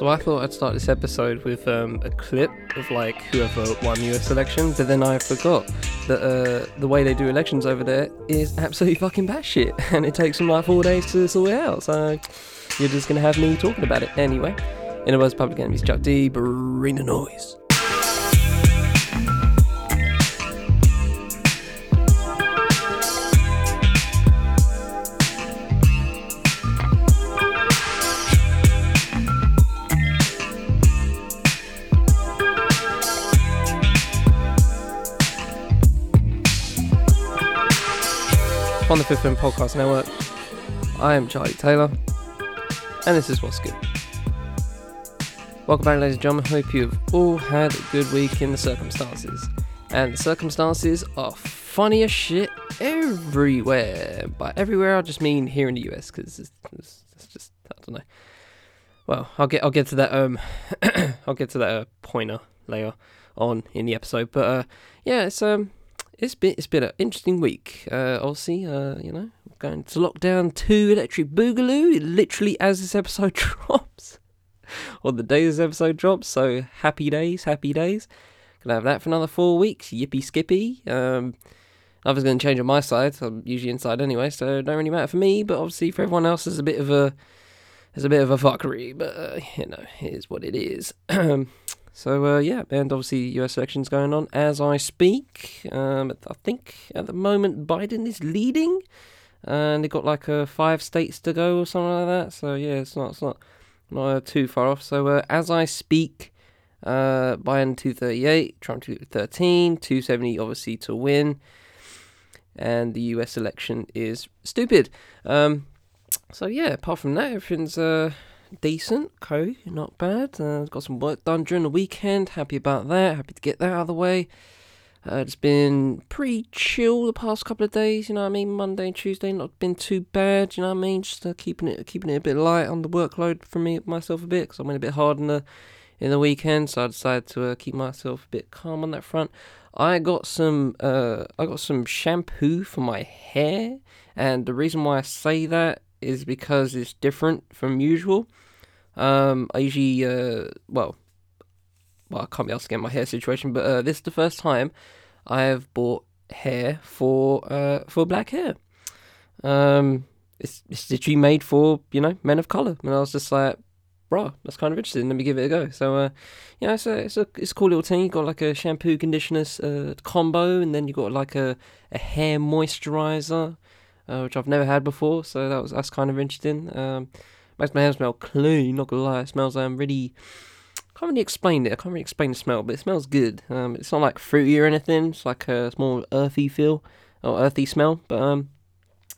So I thought I'd start this episode with um, a clip of like whoever won US election, but then I forgot that uh, the way they do elections over there is absolutely fucking batshit, and it takes them like four days to sort it out. So you're just gonna have me talking about it anyway. In other words, Public Enemy's, Chuck D, the noise. On the Fifth Wing Podcast Network. I am Charlie Taylor, and this is What's Good. Welcome back, ladies and gentlemen. Hope you've all had a good week in the circumstances. And the circumstances are funny as shit everywhere. By everywhere, I just mean here in the US, because it's, it's, it's, just, I don't know. Well, I'll get I'll get to that um I'll get to that uh, pointer later on in the episode. But uh, yeah, it's um it's been it's been an interesting week. Uh, obviously, uh, you know, going to lockdown two electric boogaloo literally as this episode drops, or the day this episode drops. So happy days, happy days. Gonna have that for another four weeks. Yippee skippy. Um, nothing's gonna change on my side. I'm usually inside anyway, so don't really matter for me. But obviously for everyone else, there's a bit of a there's a bit of a fuckery. But uh, you know, it is what it is. So uh, yeah, and obviously U.S. elections going on as I speak. Um, I think at the moment Biden is leading, and they got like uh, five states to go or something like that. So yeah, it's not it's not not uh, too far off. So uh, as I speak, uh, Biden two thirty eight, Trump two thirteen, two seventy obviously to win, and the U.S. election is stupid. Um, so yeah, apart from that, everything's uh decent, okay, not bad. Uh, got some work done during the weekend. Happy about that. Happy to get that out of the way. Uh, it's been pretty chill the past couple of days. You know what I mean? Monday and Tuesday not been too bad. You know what I mean? Just uh, keeping it keeping it a bit light on the workload for me myself a bit because I went a bit hard in the in the weekend. So I decided to uh, keep myself a bit calm on that front. I got some uh, I got some shampoo for my hair, and the reason why I say that is because it's different from usual. Um, I usually, uh, well, well, I can't be asking my hair situation, but uh, this is the first time I have bought hair for uh, for black hair. Um, it's it's literally made for you know men of color, and I was just like, bro, that's kind of interesting. Let me give it a go. So, uh, you know, it's a it's a it's a cool little thing. You got like a shampoo conditioner uh, combo, and then you got like a a hair moisturizer uh, which I've never had before. So that was that's kind of interesting. Um, makes my hair smell clean. Not gonna lie, it smells um really. Can't really explain it. I can't really explain the smell, but it smells good. Um, it's not like fruity or anything. It's like a more earthy feel or earthy smell. But um,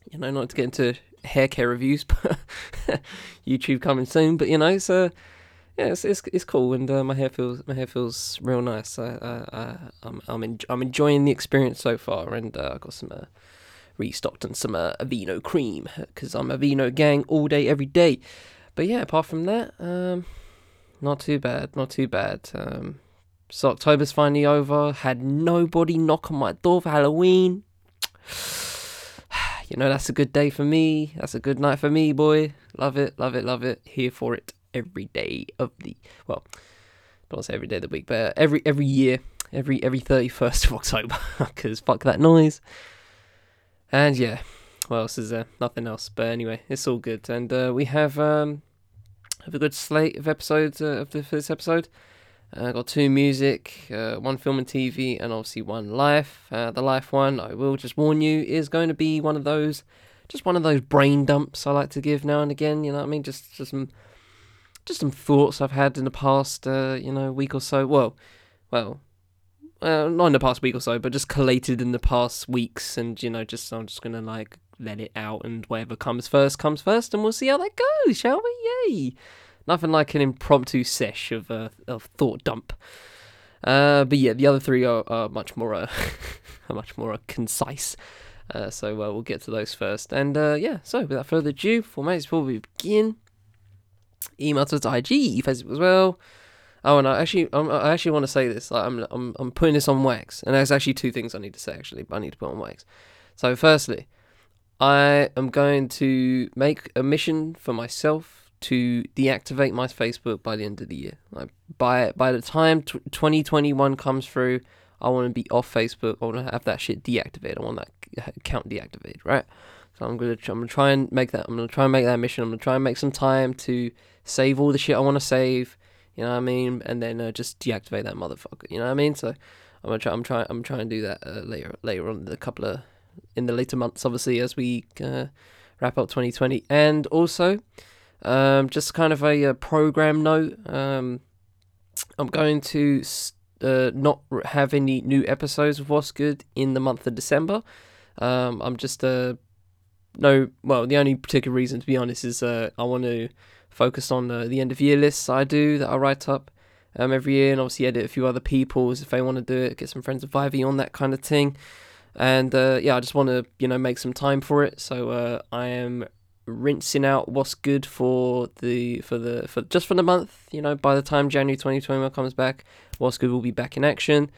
you know, not to get into hair care reviews, but YouTube coming soon. But you know, it's uh, yeah, it's it's, it's cool, and uh, my hair feels my hair feels real nice. I, I, I I'm I'm, en- I'm enjoying the experience so far, and uh, I got some uh, restocked on some uh, Aveeno cream because I'm Aveeno gang all day, every day. But yeah, apart from that, um, not too bad, not too bad. Um, so October's finally over. Had nobody knock on my door for Halloween. you know that's a good day for me. That's a good night for me, boy. Love it, love it, love it. Here for it every day of the well, don't say every day of the week, but every every year, every every thirty first of October, because fuck that noise. And yeah, what else is there? Nothing else. But anyway, it's all good. And uh, we have um, have a good slate of episodes uh, of the, for this episode. I uh, got two music, uh, one film and TV, and obviously one life. Uh, the life one, I will just warn you, is going to be one of those, just one of those brain dumps I like to give now and again. You know what I mean? Just, just some, just some thoughts I've had in the past, uh, you know, week or so. Well, well, uh, not in the past week or so, but just collated in the past weeks, and you know, just I'm just gonna like let it out, and whatever comes first comes first, and we'll see how that goes, shall we? Yay! Nothing like an impromptu sesh of uh, of thought dump. Uh, but yeah, the other three are, are much more uh, are much more concise. Uh, so uh, we'll get to those first. And uh, yeah, so without further ado, for mates, before we begin, email to IG, Facebook as well. Oh, and I actually, um, I actually want to say this. Like, I'm, I'm, I'm putting this on wax, and there's actually two things I need to say. Actually, I need to put on wax. So, firstly, I am going to make a mission for myself to deactivate my Facebook by the end of the year. Like by by the time t- 2021 comes through, I want to be off Facebook. I want to have that shit deactivated. I want that account deactivated, right? So I'm gonna I'm gonna try and make that. I'm gonna try and make that mission. I'm gonna try and make some time to save all the shit I want to save. You know what I mean? And then uh, just deactivate that motherfucker. You know what I mean? So I'm gonna try. I'm trying. I'm trying to do that uh, later later on the couple of in the later months, obviously, as we uh, wrap up 2020. And also, um, just kind of a, a program note. Um, I'm going to uh, not have any new episodes of What's Good in the month of December. Um, I'm just uh, no. Well, the only particular reason, to be honest, is uh, I want to focus on the end of year lists I do that I write up um, every year, and obviously edit a few other people's if they want to do it. Get some friends of Ivy on that kind of thing and uh, yeah, I just want to you know make some time for it. So uh, I am rinsing out what's good for the for the for just for the month. You know, by the time January 2021 comes back, what's good will be back in action.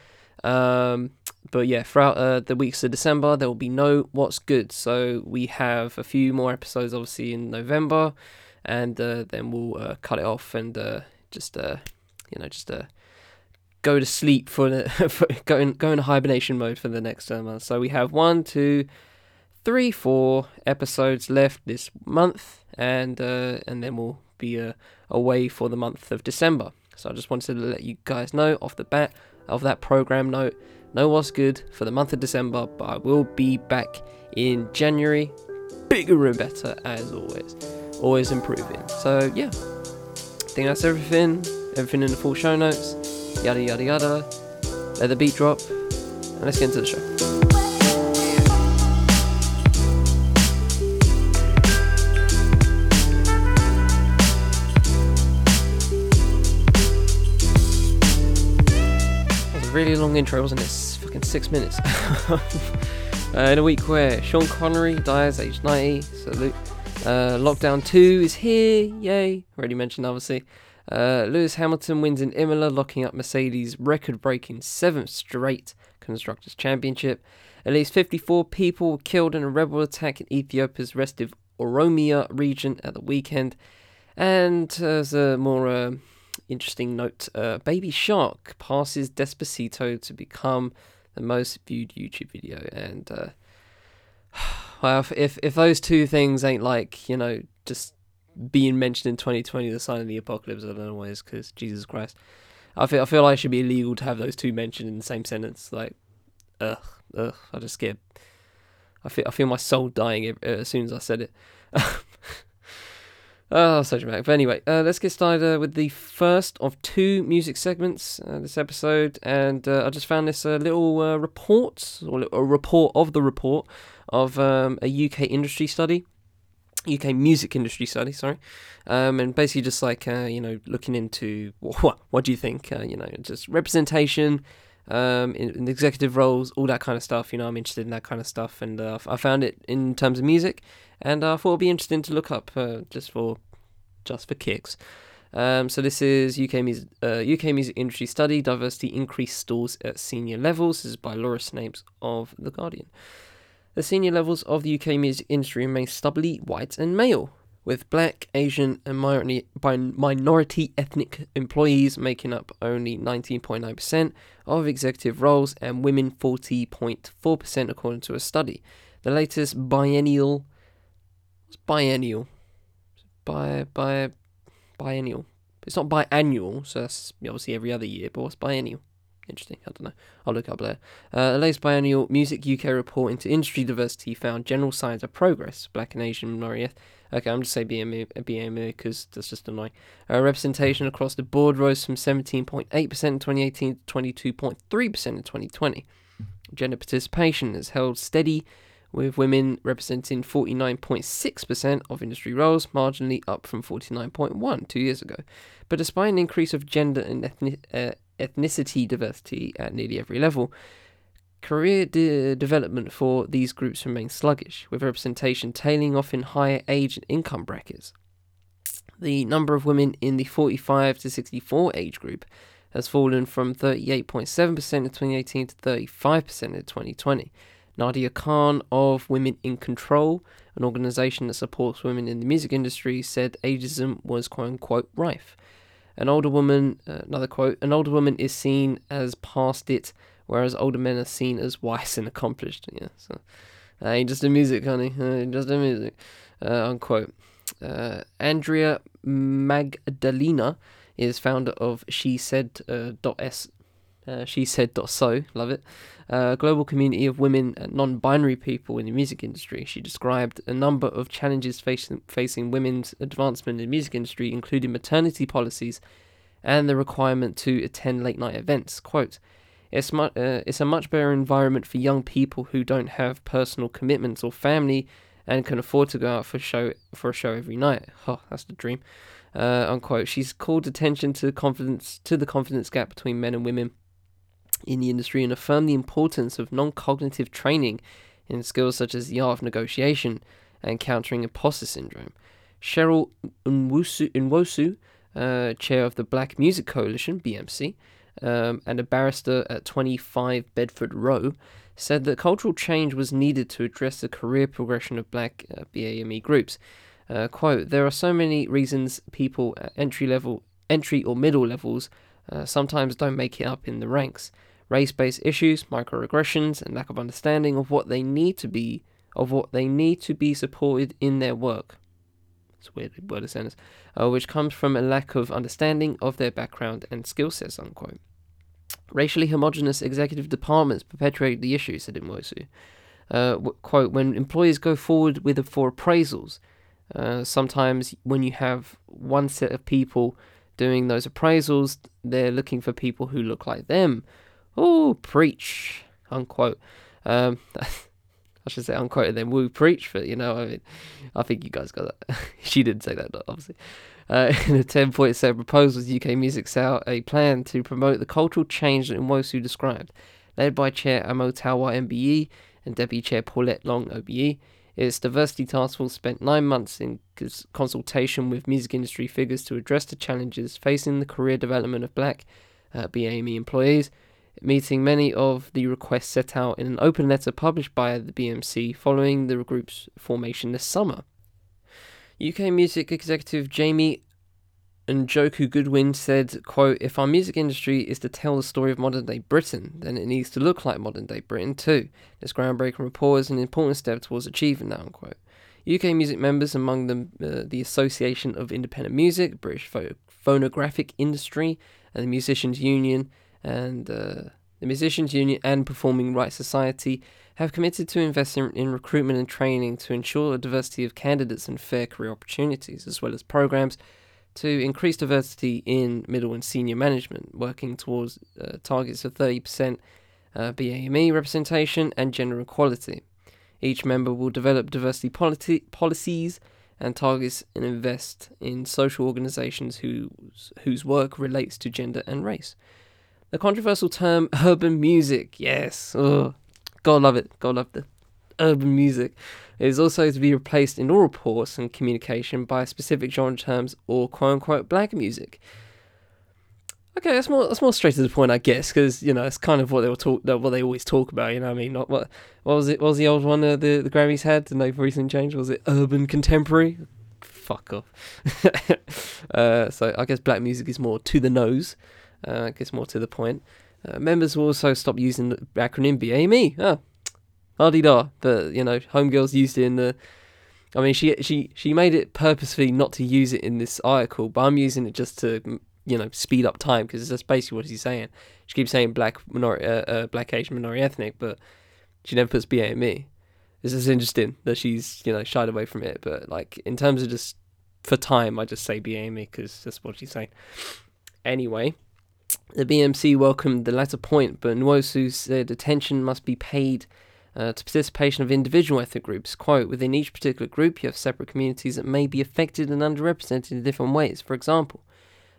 Um, but yeah, throughout uh, the weeks of December, there will be no what's good. So we have a few more episodes, obviously in November, and uh, then we'll uh, cut it off and uh, just uh, you know just go to sleep for, for go in, hibernation mode for the next uh, month. So we have one, two, three, four episodes left this month, and uh, and then we'll be uh, away for the month of December. So I just wanted to let you guys know off the bat of that program note. Know what's good for the month of December, but I will be back in January, bigger and better as always, always improving. So yeah, I think that's everything. Everything in the full show notes yada yada yada. Let the beat drop, and let's get into the show. Really long intro, wasn't it? Fucking six minutes. uh, in a week where Sean Connery dies aged 90, salute. Uh, Lockdown 2 is here, yay. Already mentioned, obviously. Uh, Lewis Hamilton wins in Imola, locking up Mercedes' record breaking seventh straight Constructors' Championship. At least 54 people were killed in a rebel attack in Ethiopia's restive Oromia region at the weekend. And as a more uh, interesting note, uh, Baby Shark passes Despacito to become the most viewed YouTube video. And uh, if if those two things ain't like you know just being mentioned in 2020, the sign of the apocalypse. I don't know why it's because Jesus Christ. I feel I feel like it should be illegal to have those two mentioned in the same sentence. Like, ugh, ugh. I just get. I feel I feel my soul dying uh, as soon as I said it. oh, such a But anyway, uh, let's get started uh, with the first of two music segments uh, this episode, and uh, I just found this uh, little report or a report of the report of um, a UK industry study UK music industry study, sorry, um, and basically just like uh, you know looking into what what do you think, uh, you know, just representation, um, in, in, executive roles, all that kind of stuff. You know, I'm interested in that kind of stuff, and uh, I found it in terms of music, and uh, I thought it'd be interesting to look up uh, just for just for kicks. Um, so this is UK music, UK uh, music industry study, diversity increase stalls at senior levels. This is by Laura Snapes of The Guardian. The senior levels of the UK music industry remain stubbornly white and male, with black, Asian, and minority ethnic employees making up only 19.9% of executive roles and women 40.4% according to a study. The latest biennial biennial? Bi bi biennial. It's not biannual, so that's obviously every other year, but what's biennial? Interesting. I don't know. I'll look up there. Uh, the latest biennial Music UK report into industry diversity found general signs of progress. Black and Asian minority. Okay, I'm just saying BME because that's just annoying. Uh, representation across the board rose from 17.8% in 2018 to 22.3% in 2020. Gender participation has held steady, with women representing 49.6% of industry roles, marginally up from 49.1 two years ago. But despite an increase of gender and ethnic, uh, ethnicity diversity at nearly every level, career de- development for these groups remains sluggish, with representation tailing off in higher age and income brackets. The number of women in the 45 to 64 age group has fallen from 38.7% in 2018 to 35% in 2020. Nadia Khan of Women in Control an organisation that supports women in the music industry, said ageism was quote unquote rife. An older woman, uh, another quote, an older woman is seen as past it, whereas older men are seen as wise and accomplished. Yeah, so just the music, honey. Just the music. Uh, unquote. Uh, Andrea Magdalina is founder of She Said uh, .s. Uh, she said .so, love it, uh, global community of women and non-binary people in the music industry. She described a number of challenges facing facing women's advancement in the music industry, including maternity policies and the requirement to attend late night events. Quote, it's, uh, it's a much better environment for young people who don't have personal commitments or family and can afford to go out for show for a show every night. Oh, that's the dream. Uh, unquote. She's called attention to confidence to the confidence gap between men and women in the industry and affirm the importance of non-cognitive training in skills such as the art of negotiation and countering imposter syndrome. Sheryl Nwosu, Nwosu uh, chair of the Black Music Coalition (BMC), um, and a barrister at 25 Bedford Row, said that cultural change was needed to address the career progression of black uh, BAME groups. Uh, quote, there are so many reasons people at entry level, entry or middle levels uh, sometimes don't make it up in the ranks. Race-based issues, microaggressions, and lack of understanding of what they need to be, of what they need to be supported in their work. It's a weird word of sentence, uh, which comes from a lack of understanding of their background and skill sets, unquote. Racially homogenous executive departments perpetuate the issue, said Nwosu. Uh, quote, when employers go forward with for appraisals, uh, sometimes when you have one set of people doing those appraisals, they're looking for people who look like them. Oh, preach, unquote. Um, I should say unquote and then woo preach, but you know, I mean, I think you guys got that. she didn't say that, obviously. Uh, in a 10 point set of proposals, UK Music set out a plan to promote the cultural change that Nwosu described. Led by Chair Ammo Talwar MBE and Deputy Chair Paulette Long OBE, its diversity task force spent nine months in consultation with music industry figures to address the challenges facing the career development of black uh, BAME employees, meeting many of the requests set out in an open letter published by the BMC following the group's formation this summer. UK music executive Jamie Njoku-Goodwin said, quote, If our music industry is to tell the story of modern day Britain, then it needs to look like modern day Britain too. This groundbreaking report is an important step towards achieving that, unquote. UK music members, among them uh, the Association of Independent Music, British Phonographic Industry, and the Musicians Union, and uh, the Musicians Union and Performing Rights Society, have committed to investing in recruitment and training to ensure a diversity of candidates and fair career opportunities, as well as programs to increase diversity in middle and senior management, working towards uh, targets of 30% uh, BAME representation and gender equality. Each member will develop diversity politi- policies and targets and invest in social organizations whose, whose work relates to gender and race. The controversial term urban music, yes, God love it. God love the urban music. It is also to be replaced in all reports and communication by specific genre terms or quote unquote black music. Okay, that's more that's more straight to the point, I guess, because you know it's kind of what they were talk what they always talk about. You know, I mean, not what what was it? What was the old one? Uh, the the Grammys had and they've recently changed. Was it urban contemporary? Fuck off. uh, so I guess black music is more to the nose. Uh, I guess more to the point. Uh, members will also stop using the acronym BAME. Oh, hardy da. But you know, Homegirls used it in the. I mean, she she she made it purposefully not to use it in this article, but I'm using it just to you know speed up time because that's basically what she's saying. She keeps saying black minority, uh, uh, black Asian minority ethnic, but she never puts BAME. This is interesting that she's you know shied away from it, but like in terms of just for time, I just say BAME because that's what she's saying. Anyway, the BMC welcomed the latter point, but Nwosu said attention must be paid uh, to participation of individual ethnic groups. Quote, within each particular group, you have separate communities that may be affected and underrepresented in different ways. For example,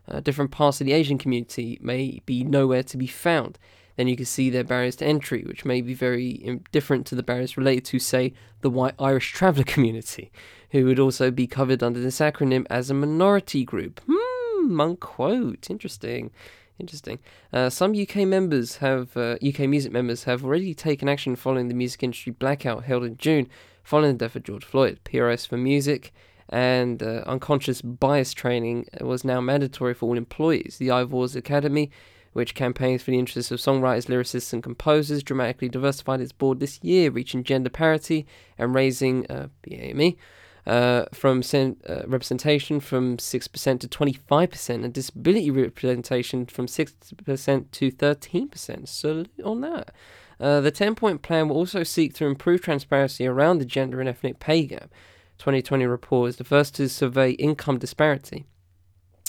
uh, different parts of the Asian community may be nowhere to be found. Then you can see their barriers to entry, which may be very different to the barriers related to, say, the white Irish traveller community, who would also be covered under this acronym as a minority group. Hmm, unquote. Interesting. Interesting. Uh, some UK members have uh, UK music members have already taken action following the music industry blackout held in June, following the death of George Floyd. PRS for music and uh, unconscious bias training was now mandatory for all employees. The Ivors Academy, which campaigns for the interests of songwriters, lyricists, and composers, dramatically diversified its board this year, reaching gender parity and raising uh, BAME. Uh, from sen- uh, representation from 6% to 25% and disability representation from 6% to 13%. So on that. Uh, the 10 point plan will also seek to improve transparency around the gender and ethnic pay gap. 2020 report is the first to survey income disparity.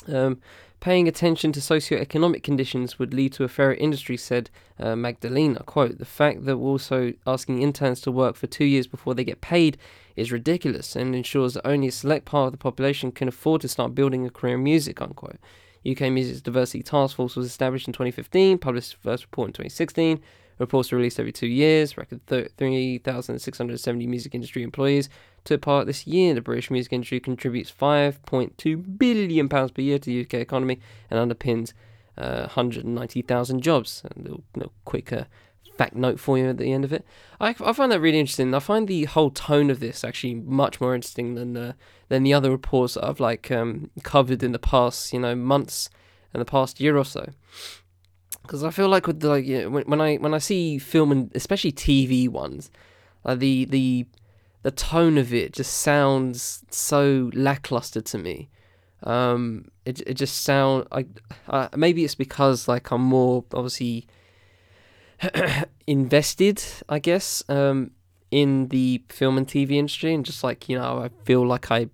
Um, paying attention to socioeconomic conditions would lead to a fairer industry, said uh, Magdalina. Quote, the fact that we're also asking interns to work for two years before they get paid is ridiculous and ensures that only a select part of the population can afford to start building a career in music, unquote. UK Music's Diversity Task Force was established in 2015, published its first report in 2016. Reports are released every two years. Record 3,670 music industry employees part this year. The British music industry contributes 5.2 billion pounds per year to the UK economy and underpins uh, 190,000 jobs. A little, little quick uh, fact note for you at the end of it. I, I find that really interesting. I find the whole tone of this actually much more interesting than uh, than the other reports that I've like um, covered in the past, you know, months and the past year or so because I feel like with the, like you know, when, when I when I see film and especially TV ones, like the the the tone of it just sounds so lackluster to me. Um, it it just sound like uh, maybe it's because like I'm more obviously invested, I guess, um, in the film and TV industry, and just like you know, I feel like I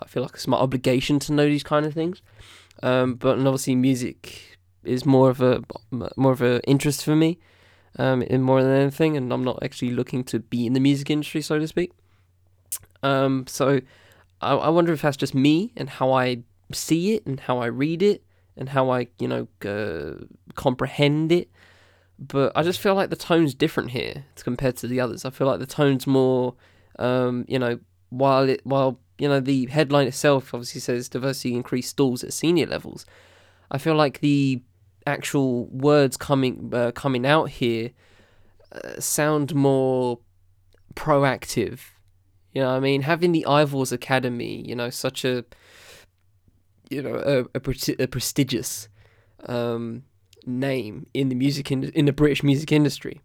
I feel like it's my obligation to know these kind of things. Um, but and obviously music is more of a more of a interest for me, um, in more than anything, and I'm not actually looking to be in the music industry, so to speak. Um, so I, I wonder if that's just me and how I see it and how I read it and how I you know uh, comprehend it. But I just feel like the tone's different here compared to the others. I feel like the tone's more, um, you know, while it while you know the headline itself obviously says diversity increased stalls at senior levels. I feel like the actual words coming uh, coming out here uh, sound more proactive. You know, I mean, having the Ivors Academy, you know, such a you know a, a, pre- a prestigious um, name in the music in, in the British music industry,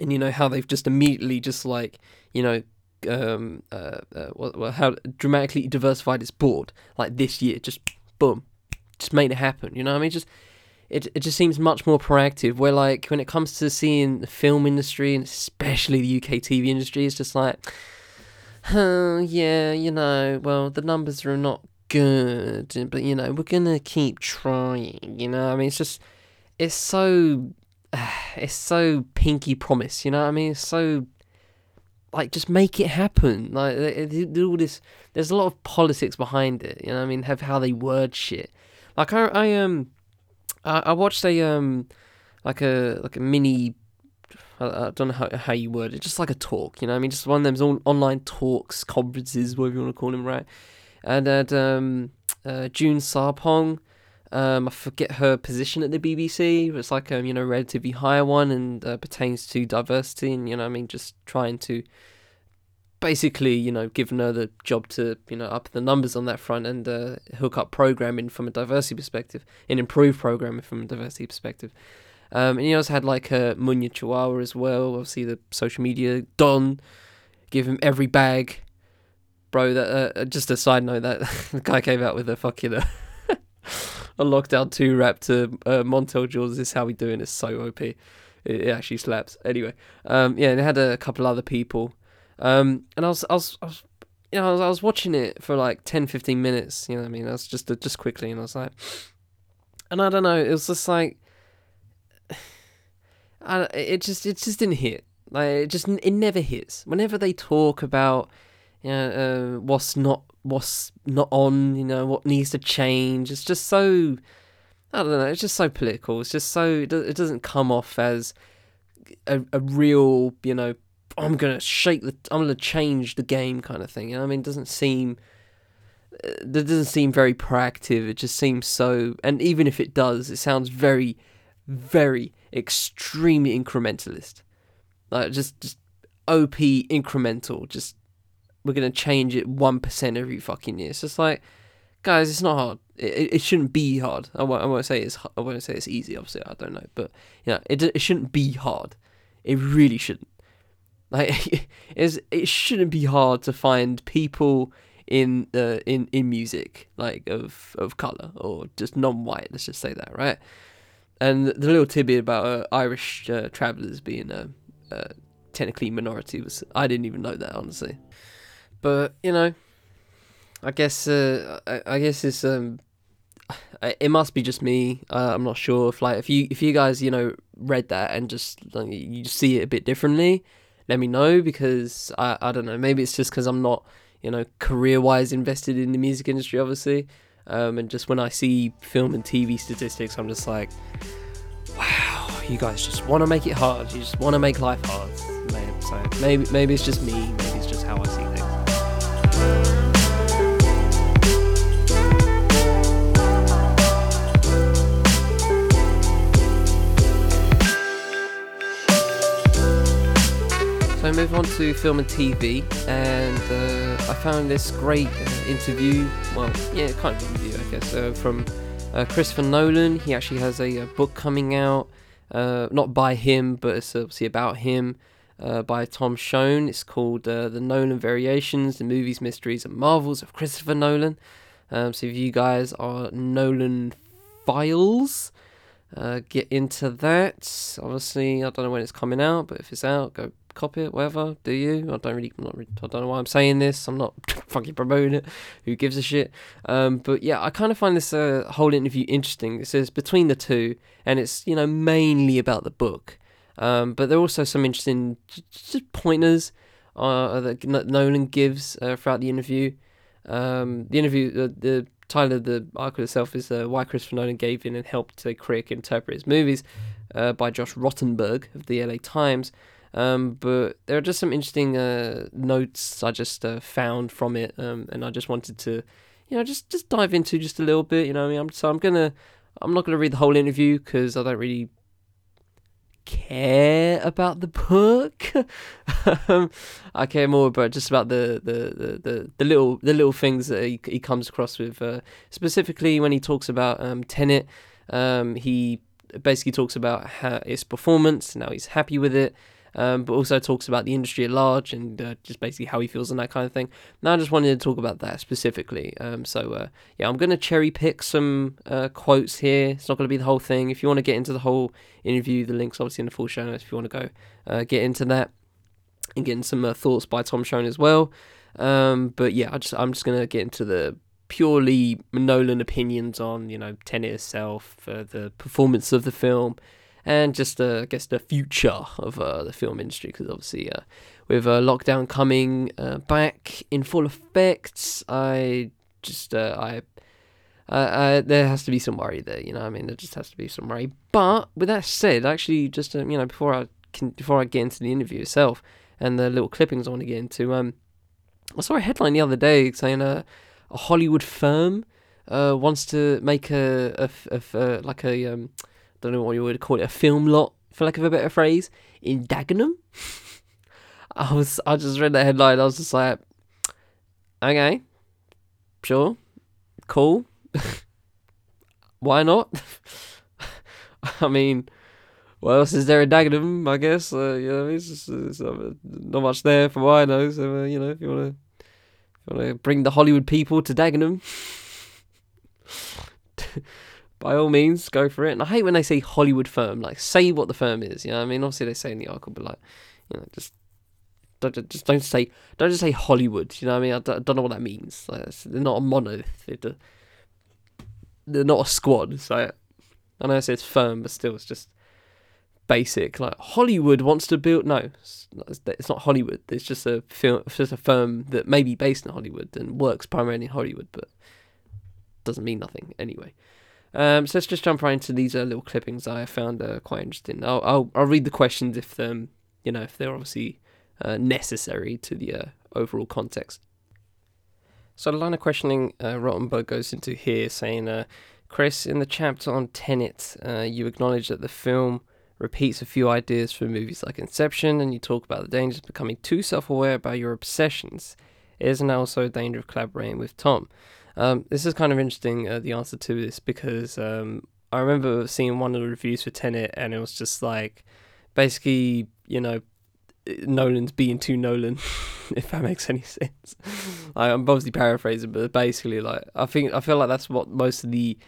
and you know how they've just immediately just like you know um, uh, uh, well, how dramatically diversified its board like this year, just boom, just made it happen. You know, I mean, just it it just seems much more proactive. Where like when it comes to seeing the film industry and especially the UK TV industry, it's just like, oh yeah, you know, well the numbers are not good, but you know we're gonna keep trying. You know, I mean it's just it's so it's so pinky promise. You know, what I mean it's so like just make it happen. Like all this, there's a lot of politics behind it. You know, I mean, have how they word shit. Like I, I um, I, I watched a um, like a like a mini. I, don't know how, how you word it, just like a talk, you know. I mean, just one of them's all online talks, conferences, whatever you want to call them, right? And at um, uh, June Sarpong, um, I forget her position at the BBC. but It's like a you know relatively higher one and uh, pertains to diversity and you know I mean just trying to basically, you know, given her the job to, you know, up the numbers on that front and uh, hook up programming from a diversity perspective and improve programming from a diversity perspective. Um, and he also had like uh, Munya Chawawa as well, obviously the social media Don, give him every bag. Bro, that uh, just a side note that the guy came out with a fucking uh, a lockdown two rap to uh, Montel Jordan. This is how we doing. It's so op. It, it actually slaps. Anyway, um, yeah, and they had a couple other people. Um, and I was, I was, I was, you know, I was, I was watching it for like 10, 15 minutes. You know, what I mean, I was just, just quickly, and I was like, and I don't know, it was just like, I, it just, it just didn't hit. Like, it just, it never hits. Whenever they talk about, you know, uh, what's not, what's not on, you know, what needs to change, it's just so. I don't know. It's just so political. It's just so it doesn't come off as a, a real, you know, I'm gonna shake the, I'm gonna change the game kind of thing. I mean, it doesn't seem, uh, that doesn't seem very proactive. It just seems so, and even if it does, it sounds very, very extremely incrementalist. Like just, just OP incremental. Just we're gonna change it one percent every fucking year. It's just like, guys, it's not hard. It, it shouldn't be hard. I won't, I won't say it's I won't say it's easy. Obviously, I don't know, but you know, it it shouldn't be hard. It really shouldn't. Like, it's, it shouldn't be hard to find people in uh, in in music like of of color or just non-white. Let's just say that, right? And the little tidbit about uh, Irish uh, travelers being a uh, technically minority was I didn't even know that honestly. But you know, I guess uh, I, I guess it's um it must be just me. Uh, I'm not sure if like if you if you guys you know read that and just like, you see it a bit differently, let me know because I I don't know maybe it's just because I'm not you know career wise invested in the music industry obviously, um, and just when I see film and TV statistics I'm just like, wow, you guys just want to make it hard. You just want to make life hard, man. So maybe maybe it's just me. Maybe it's just how I see So move on to film and TV, and uh, I found this great uh, interview. Well, yeah, kind of interview, I guess, uh, from uh, Christopher Nolan. He actually has a, a book coming out, uh, not by him, but it's obviously about him, uh, by Tom Shone. It's called The Nolan Variations: The Movies, Mysteries, and Marvels of Christopher Nolan. Um, so if you guys are Nolan files. get into that. Obviously, I don't know when it's coming out, but if it's out, go copy it, whatever. Do you? I don't really, not really, I don't know why I'm saying this. I'm not fucking promoting it. Who gives a shit? Um, but yeah, I kind of find this uh, whole interview interesting. It says between the two, and it's you know mainly about the book. Um, but there are also some interesting just pointers uh, that Nolan gives uh, throughout the interview. Um, the interview, the, the title of the article itself is uh, Why Christopher Nolan Gave In and Helped a Critic Interpret His Movies uh, by Josh Rottenberg of the LA Times. Um, but there are just some interesting uh, notes I just uh, found from it, um, and I just wanted to, you know, just just dive into just a little bit. You know, I mean, I'm, so I'm gonna, I'm not gonna read the whole interview because I don't really care about the book. um, I care more about just about the, the, the, the, the little the little things that he, he comes across with. Uh, specifically, when he talks about um, Tenet, um, he basically talks about how its performance. Now he's happy with it um, but also talks about the industry at large and uh, just basically how he feels and that kind of thing. Now, I just wanted to talk about that specifically. Um, so, uh, yeah, I'm going to cherry pick some uh, quotes here. It's not going to be the whole thing. If you want to get into the whole interview, the link's obviously in the full show notes if you want to go uh, get into that and getting some uh, thoughts by Tom Shone as well. Um, but yeah, I just I'm just going to get into the purely Nolan opinions on you know Tenet itself, uh, the performance of the film, and just uh, I guess the future of uh, the film industry because obviously uh, with uh, lockdown coming uh, back in full effect, I just uh, I. Uh, there has to be some worry there, you know. I mean, there just has to be some worry. But with that said, actually, just um, you know, before I can, before I get into the interview itself and the little clippings I want to get into, um, I saw a headline the other day saying uh, a Hollywood firm uh, wants to make a, a, a, a like a um, don't know what you would call it, a film lot, for lack of a better phrase, in Dagenham. I was, I just read that headline. I was just like, okay, sure, cool. Why not? I mean, what else is there in Dagenham? I guess uh, you know, it's, just, it's not much there from what I know. So uh, you know, if you want to, want to bring the Hollywood people to Dagenham by all means, go for it. And I hate when they say Hollywood firm. Like, say what the firm is. You know, I mean, obviously they say in the article, but like, you know, just don't just don't say don't just say Hollywood. You know, what I mean, I don't, I don't know what that means. Like, they're not a monolith. They're, they're not a squad. So I know I say it's firm, but still, it's just basic. Like Hollywood wants to build. No, it's not, it's not Hollywood. It's just a film. It's just a firm that may be based in Hollywood and works primarily in Hollywood, but doesn't mean nothing anyway. Um, so let's just jump right into these uh, little clippings I found uh, quite interesting. I'll, I'll, I'll read the questions if um you know if they're obviously uh, necessary to the uh, overall context. So the line of questioning uh, Rottenberg goes into here, saying, uh, "Chris, in the chapter on Tenet, you acknowledge that the film repeats a few ideas from movies like Inception, and you talk about the dangers of becoming too self aware about your obsessions. Isn't also a danger of collaborating with Tom? Um, this is kind of interesting, uh, the answer to this, because um, I remember seeing one of the reviews for Tenet, and it was just like basically, you know, Nolan's being too Nolan, if that makes any sense. like, I'm obviously paraphrasing, but basically, like I think I feel like that's what most of the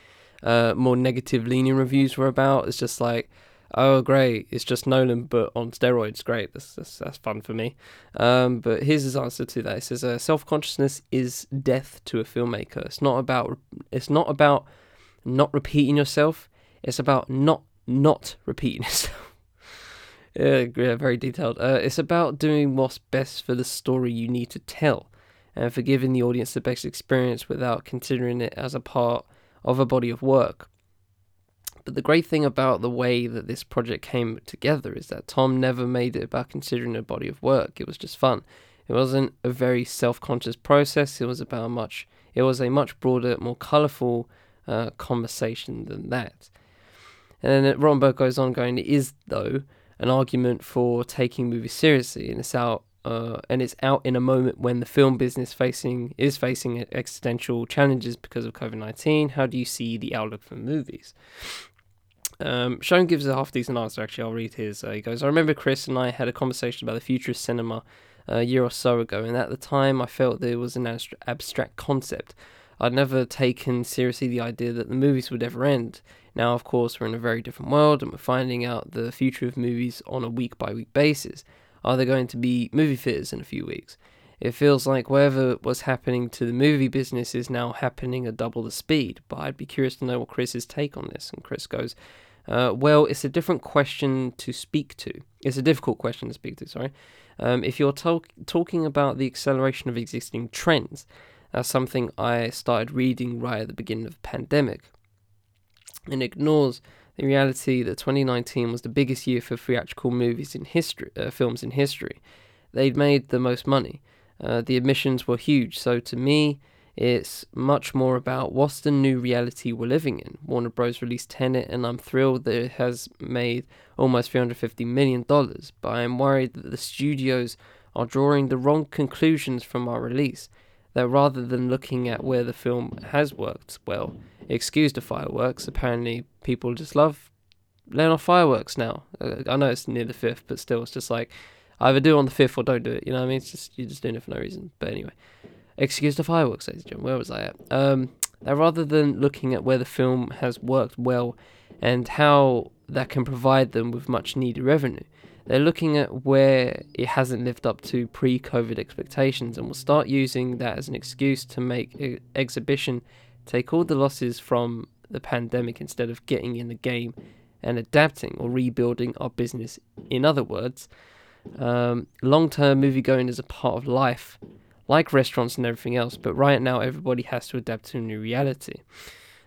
uh, more negative leaning reviews were about. It's just like, oh great, it's just Nolan but on steroids. Great, that's that's, that's fun for me. Um, but here's his answer to that. It says, uh, self consciousness is death to a filmmaker. It's not about it's not about not repeating yourself. It's about not not repeating yourself. yeah, yeah, very detailed. Uh, it's about doing what's best for the story you need to tell, and for giving the audience the best experience without considering it as a part of a body of work. But the great thing about the way that this project came together is that Tom never made it about considering a body of work. It was just fun. It wasn't a very self-conscious process. It was about much. It was a much broader, more colourful uh, conversation than that. And then Rottenberg goes on going, it is though an argument for taking movies seriously, and it's out uh, and it's out in a moment when the film business facing is facing existential challenges because of COVID nineteen. How do you see the outlook for movies? Um, Shone gives a half decent answer. Actually, I'll read his. Uh, he goes, "I remember Chris and I had a conversation about the future of cinema a year or so ago, and at the time, I felt it was an abstract concept. I'd never taken seriously the idea that the movies would ever end. Now, of course, we're in a very different world, and we're finding out the future of movies on a week by week basis. Are there going to be movie theaters in a few weeks? It feels like whatever was happening to the movie business is now happening at double the speed. But I'd be curious to know what Chris's take on this. And Chris goes, uh, well, it's a different question to speak to. It's a difficult question to speak to, sorry. Um, if you're talk- talking about the acceleration of existing trends, that's something I started reading right at the beginning of the pandemic. And ignores the reality that 2019 was the biggest year for theatrical movies in history, uh, films in history. They'd made the most money. Uh, the admissions were huge. So to me, it's much more about what's the new reality we're living in. Warner Bros. released Tenet, and I'm thrilled that it has made almost $350 million. But I am worried that the studios are drawing the wrong conclusions from our release. That rather than looking at where the film has worked well, excuse the fireworks. Apparently, people just love laying off fireworks now. Uh, I know it's near the fifth, but still, it's just like either do it on the fifth or don't do it. You know what I mean? It's just you're just doing it for no reason. But anyway, excuse the fireworks, ladies and gentlemen. Where was I at? Um, that rather than looking at where the film has worked well and how that can provide them with much needed revenue, they're looking at where it hasn't lived up to pre COVID expectations and will start using that as an excuse to make exhibition take all the losses from the pandemic instead of getting in the game and adapting or rebuilding our business. In other words, um, long term movie going is a part of life, like restaurants and everything else, but right now everybody has to adapt to a new reality.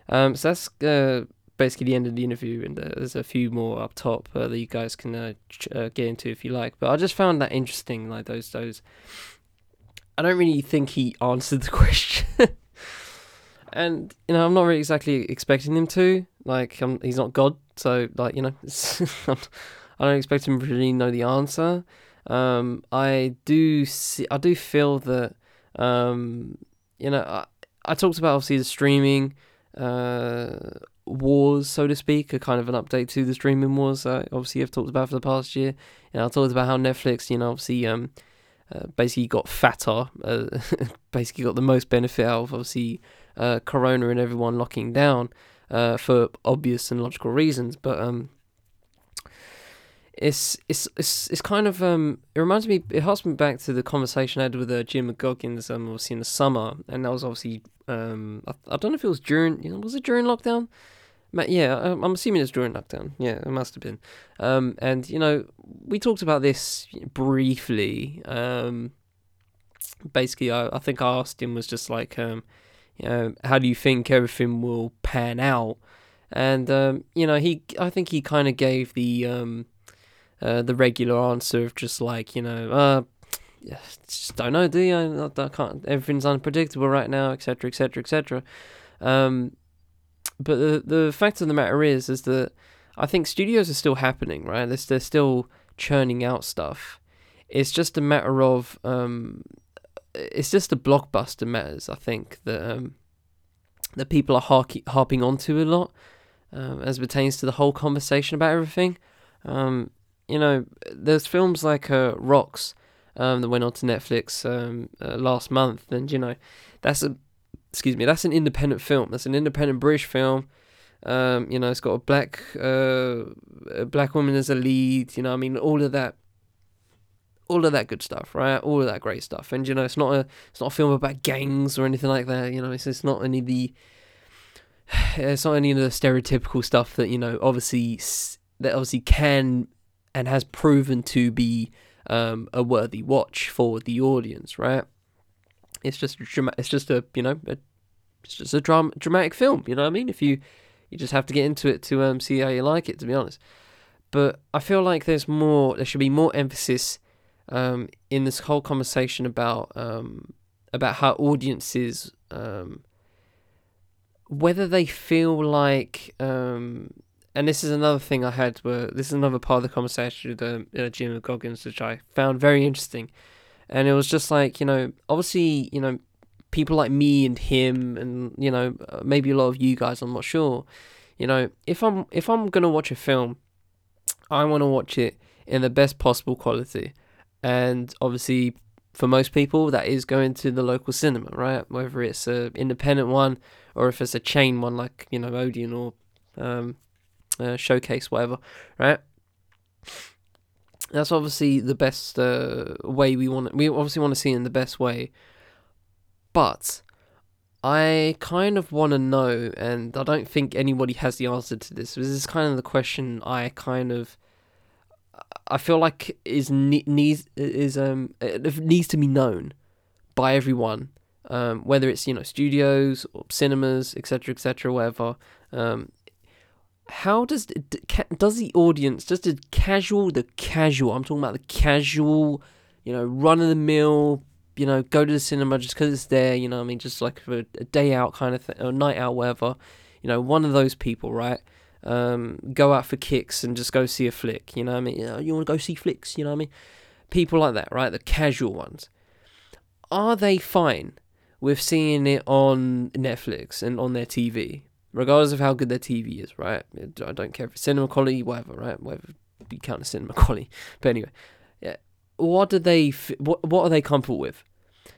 Um, so that's uh, basically the end of the interview, and uh, there's a few more up top uh, that you guys can uh, ch- uh, get into if you like. But I just found that interesting, like those those. I don't really think he answered the question, and you know I'm not really exactly expecting him to. Like um, he's not God, so like you know I don't expect him to really know the answer. Um, I do see, I do feel that um, you know I, I talked about obviously the streaming uh, wars, so to speak, a kind of an update to the streaming wars. Uh, obviously, I've talked about for the past year. Know, I talked about how Netflix, you know, obviously, um, uh, basically got fatter, uh, basically got the most benefit out of obviously uh, Corona and everyone locking down uh, for obvious and logical reasons. But um, it's it's it's it's kind of um it reminds me it harks me back to the conversation I had with uh, Jim McGuggins um obviously in the summer and that was obviously um I, I don't know if it was during you know was it during lockdown? Yeah I'm, I'm assuming it's during lockdown. Yeah it must have been. Um and you know we talked about this briefly um basically I, I think I asked him was just like um you know how do you think everything will pan out? And um you know he I think he kind of gave the um uh, the regular answer of just like you know, uh, just don't know, do you? I, I can't. Everything's unpredictable right now, etc., etc., etc. but the the fact of the matter is, is that I think studios are still happening, right? They're, they're still churning out stuff. It's just a matter of um, it's just the blockbuster matters. I think that um, that people are hark- harping onto a lot um, as pertains to the whole conversation about everything. Um, you know, there's films like uh, Rocks um, that went on to Netflix um, uh, last month, and you know, that's a excuse me, that's an independent film. That's an independent British film. Um, you know, it's got a black uh, a black woman as a lead. You know, I mean, all of that, all of that good stuff, right? All of that great stuff. And you know, it's not a it's not a film about gangs or anything like that. You know, it's it's not any of the it's not any of the stereotypical stuff that you know, obviously that obviously can and has proven to be um, a worthy watch for the audience, right? It's just drama- it's just a you know a, it's just a drama dramatic film. You know what I mean? If you you just have to get into it to um, see how you like it. To be honest, but I feel like there's more. There should be more emphasis um, in this whole conversation about um, about how audiences um, whether they feel like um, and this is another thing I had where this is another part of the conversation with um, uh, Jim Goggins, which I found very interesting. And it was just like, you know, obviously, you know, people like me and him and, you know, uh, maybe a lot of you guys, I'm not sure. You know, if I'm if I'm going to watch a film, I want to watch it in the best possible quality. And obviously for most people that is going to the local cinema, right? Whether it's a independent one or if it's a chain one like, you know, Odeon or um, uh, showcase, whatever, right? That's obviously the best uh, way we want. We obviously want to see in the best way, but I kind of want to know, and I don't think anybody has the answer to this. This is kind of the question I kind of. I feel like is needs is um it needs to be known by everyone, um, whether it's you know studios or cinemas, etc., etc., whatever. Um, how does does the audience just the casual the casual I'm talking about the casual you know run of the mill you know go to the cinema just because it's there you know I mean? Just like a, a day out kind of thing or night out whatever you know one of those people right? Um, go out for kicks and just go see a flick you know I mean? You, know, you want to go see flicks you know I mean? People like that right? The casual ones. Are they fine with seeing it on Netflix and on their TV regardless of how good their TV is, right? I don't care if it's cinema quality, whatever, right? Whatever you count as cinema quality. But anyway, yeah. What do they? What What are they comfortable with?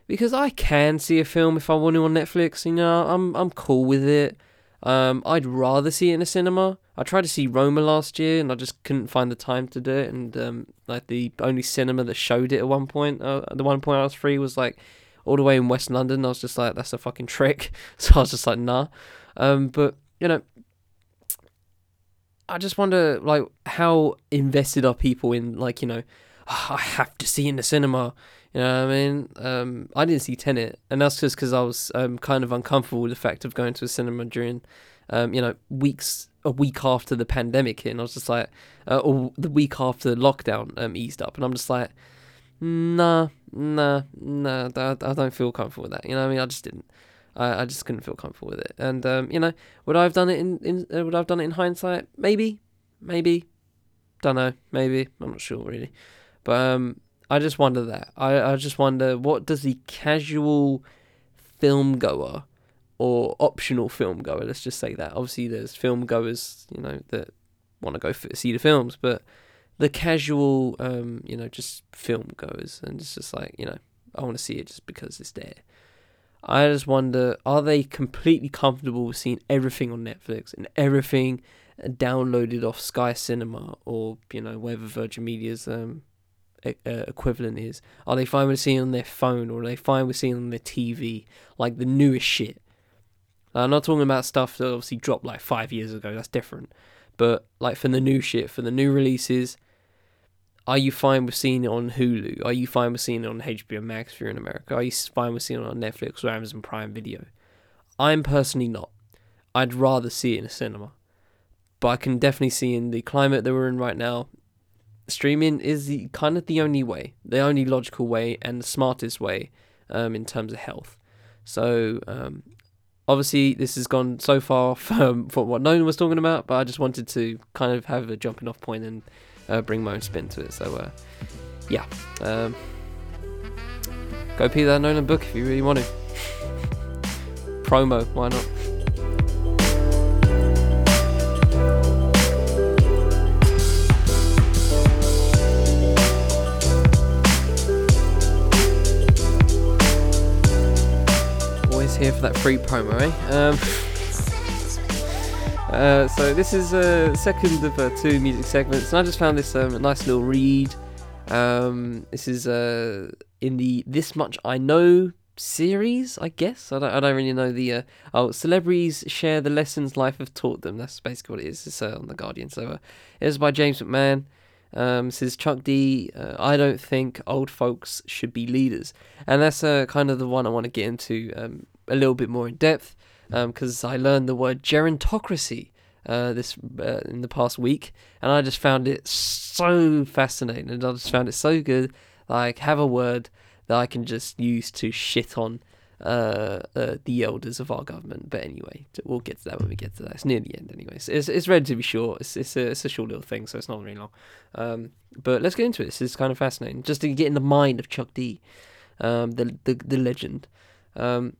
Because I can see a film if I want to on Netflix. You know, I'm I'm cool with it. Um, I'd rather see it in a cinema. I tried to see Roma last year, and I just couldn't find the time to do it. And um, like the only cinema that showed it at one point, uh, the one point I was free was like all the way in West London. I was just like, that's a fucking trick. So I was just like, nah. Um, but you know, I just wonder like how invested are people in like you know, oh, I have to see in the cinema. You know what I mean? Um, I didn't see Tenet, and that's just because I was um, kind of uncomfortable with the fact of going to a cinema during, um, you know, weeks a week after the pandemic hit, and I was just like, uh, or the week after lockdown um, eased up, and I'm just like, nah, nah, nah, I, I don't feel comfortable with that. You know what I mean? I just didn't. I, I just couldn't feel comfortable with it. And um, you know, would I have done it in, in uh, would I have done it in hindsight? Maybe, maybe, don't know, maybe I'm not sure really. But um, I just wonder that. I I just wonder what does the casual film goer or optional film goer, let's just say that. Obviously, there's film goers, you know, that want to go see the films, but the casual, um, you know, just film goers, and it's just like, you know, I want to see it just because it's there. I just wonder are they completely comfortable with seeing everything on Netflix and everything downloaded off Sky Cinema or, you know, whatever Virgin Media's um, uh, equivalent is? Are they fine with seeing on their phone or are they fine with seeing on their TV? Like the newest shit. I'm not talking about stuff that obviously dropped like five years ago, that's different. But like for the new shit, for the new releases, are you fine with seeing it on Hulu? Are you fine with seeing it on HBO Max if you're in America? Are you fine with seeing it on Netflix or Amazon Prime Video? I'm personally not. I'd rather see it in a cinema. But I can definitely see in the climate that we're in right now, streaming is the kind of the only way, the only logical way and the smartest way um, in terms of health. So um, obviously this has gone so far from, from what Nolan was talking about, but I just wanted to kind of have a jumping off point and uh, bring my own spin to it. So, uh, yeah. Um, go pick that Nolan book if you really want to. Promo, why not? Always here for that free promo, eh? Um, uh, so this is a second of uh, two music segments, and I just found this um, nice little read. Um, this is uh, in the This Much I Know series, I guess. I don't, I don't really know the. Uh, oh, celebrities share the lessons life have taught them. That's basically what it is. It's on the Guardian. So it by James McMahon. Um, says Chuck D. I don't think old folks should be leaders, and that's kind of the one I want to get into um, a little bit more in depth because um, I learned the word gerontocracy uh, this uh, in the past week, and I just found it so fascinating, and I just found it so good. Like have a word that I can just use to shit on uh, uh, the elders of our government. But anyway, we'll get to that when we get to that. It's near the end, anyways. It's it's relatively short. It's it's a, it's a short little thing, so it's not very long. Um, but let's get into it. This is kind of fascinating, just to get in the mind of Chuck D, um, the the the legend. Um,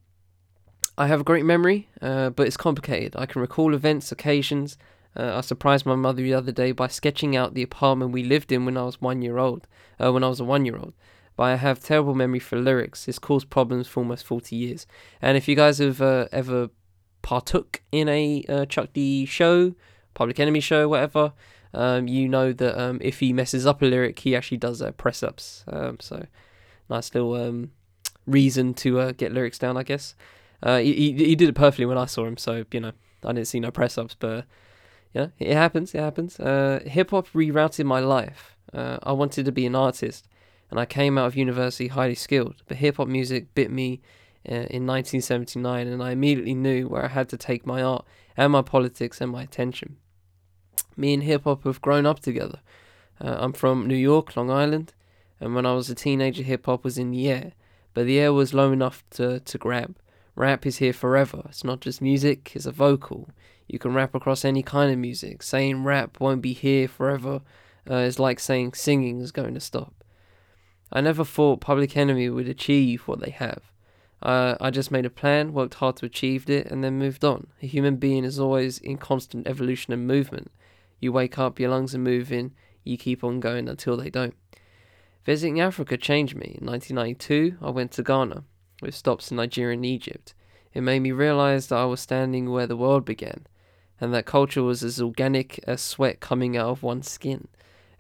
I have a great memory, uh, but it's complicated. I can recall events, occasions. Uh, I surprised my mother the other day by sketching out the apartment we lived in when I was one year old. Uh, when I was a one year old, but I have terrible memory for lyrics. It's caused problems for almost forty years. And if you guys have uh, ever partook in a uh, Chuck D show, Public Enemy show, whatever, um, you know that um, if he messes up a lyric, he actually does uh, press ups. Um, so nice little um, reason to uh, get lyrics down, I guess. Uh, he, he did it perfectly when I saw him, so you know I didn't see no press ups, but yeah, it happens. It happens. Uh, Hip hop rerouted my life. Uh, I wanted to be an artist, and I came out of university highly skilled. But hip hop music bit me uh, in 1979, and I immediately knew where I had to take my art and my politics and my attention. Me and hip hop have grown up together. Uh, I'm from New York, Long Island, and when I was a teenager, hip hop was in the air, but the air was low enough to, to grab. Rap is here forever. It's not just music, it's a vocal. You can rap across any kind of music. Saying rap won't be here forever uh, is like saying singing is going to stop. I never thought Public Enemy would achieve what they have. Uh, I just made a plan, worked hard to achieve it, and then moved on. A human being is always in constant evolution and movement. You wake up, your lungs are moving, you keep on going until they don't. Visiting Africa changed me. In 1992, I went to Ghana with stops in Nigeria and Egypt. It made me realize that I was standing where the world began, and that culture was as organic as sweat coming out of one's skin.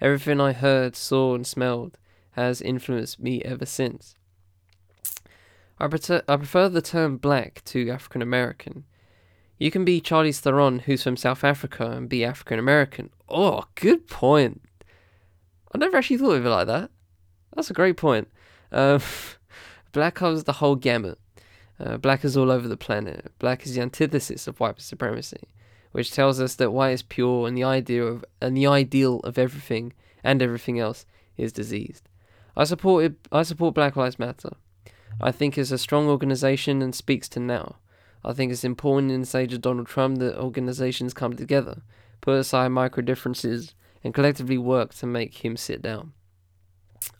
Everything I heard, saw, and smelled has influenced me ever since. I, prefer, I prefer the term black to African American. You can be Charlize Theron, who's from South Africa, and be African American. Oh, good point. I never actually thought of it like that. That's a great point. Um, Black covers the whole gamut. Uh, black is all over the planet. Black is the antithesis of white supremacy, which tells us that white is pure and the idea of and the ideal of everything and everything else is diseased. I support it, I support Black Lives Matter. I think it's a strong organization and speaks to now. I think it's important in the age of Donald Trump that organizations come together, put aside micro differences, and collectively work to make him sit down.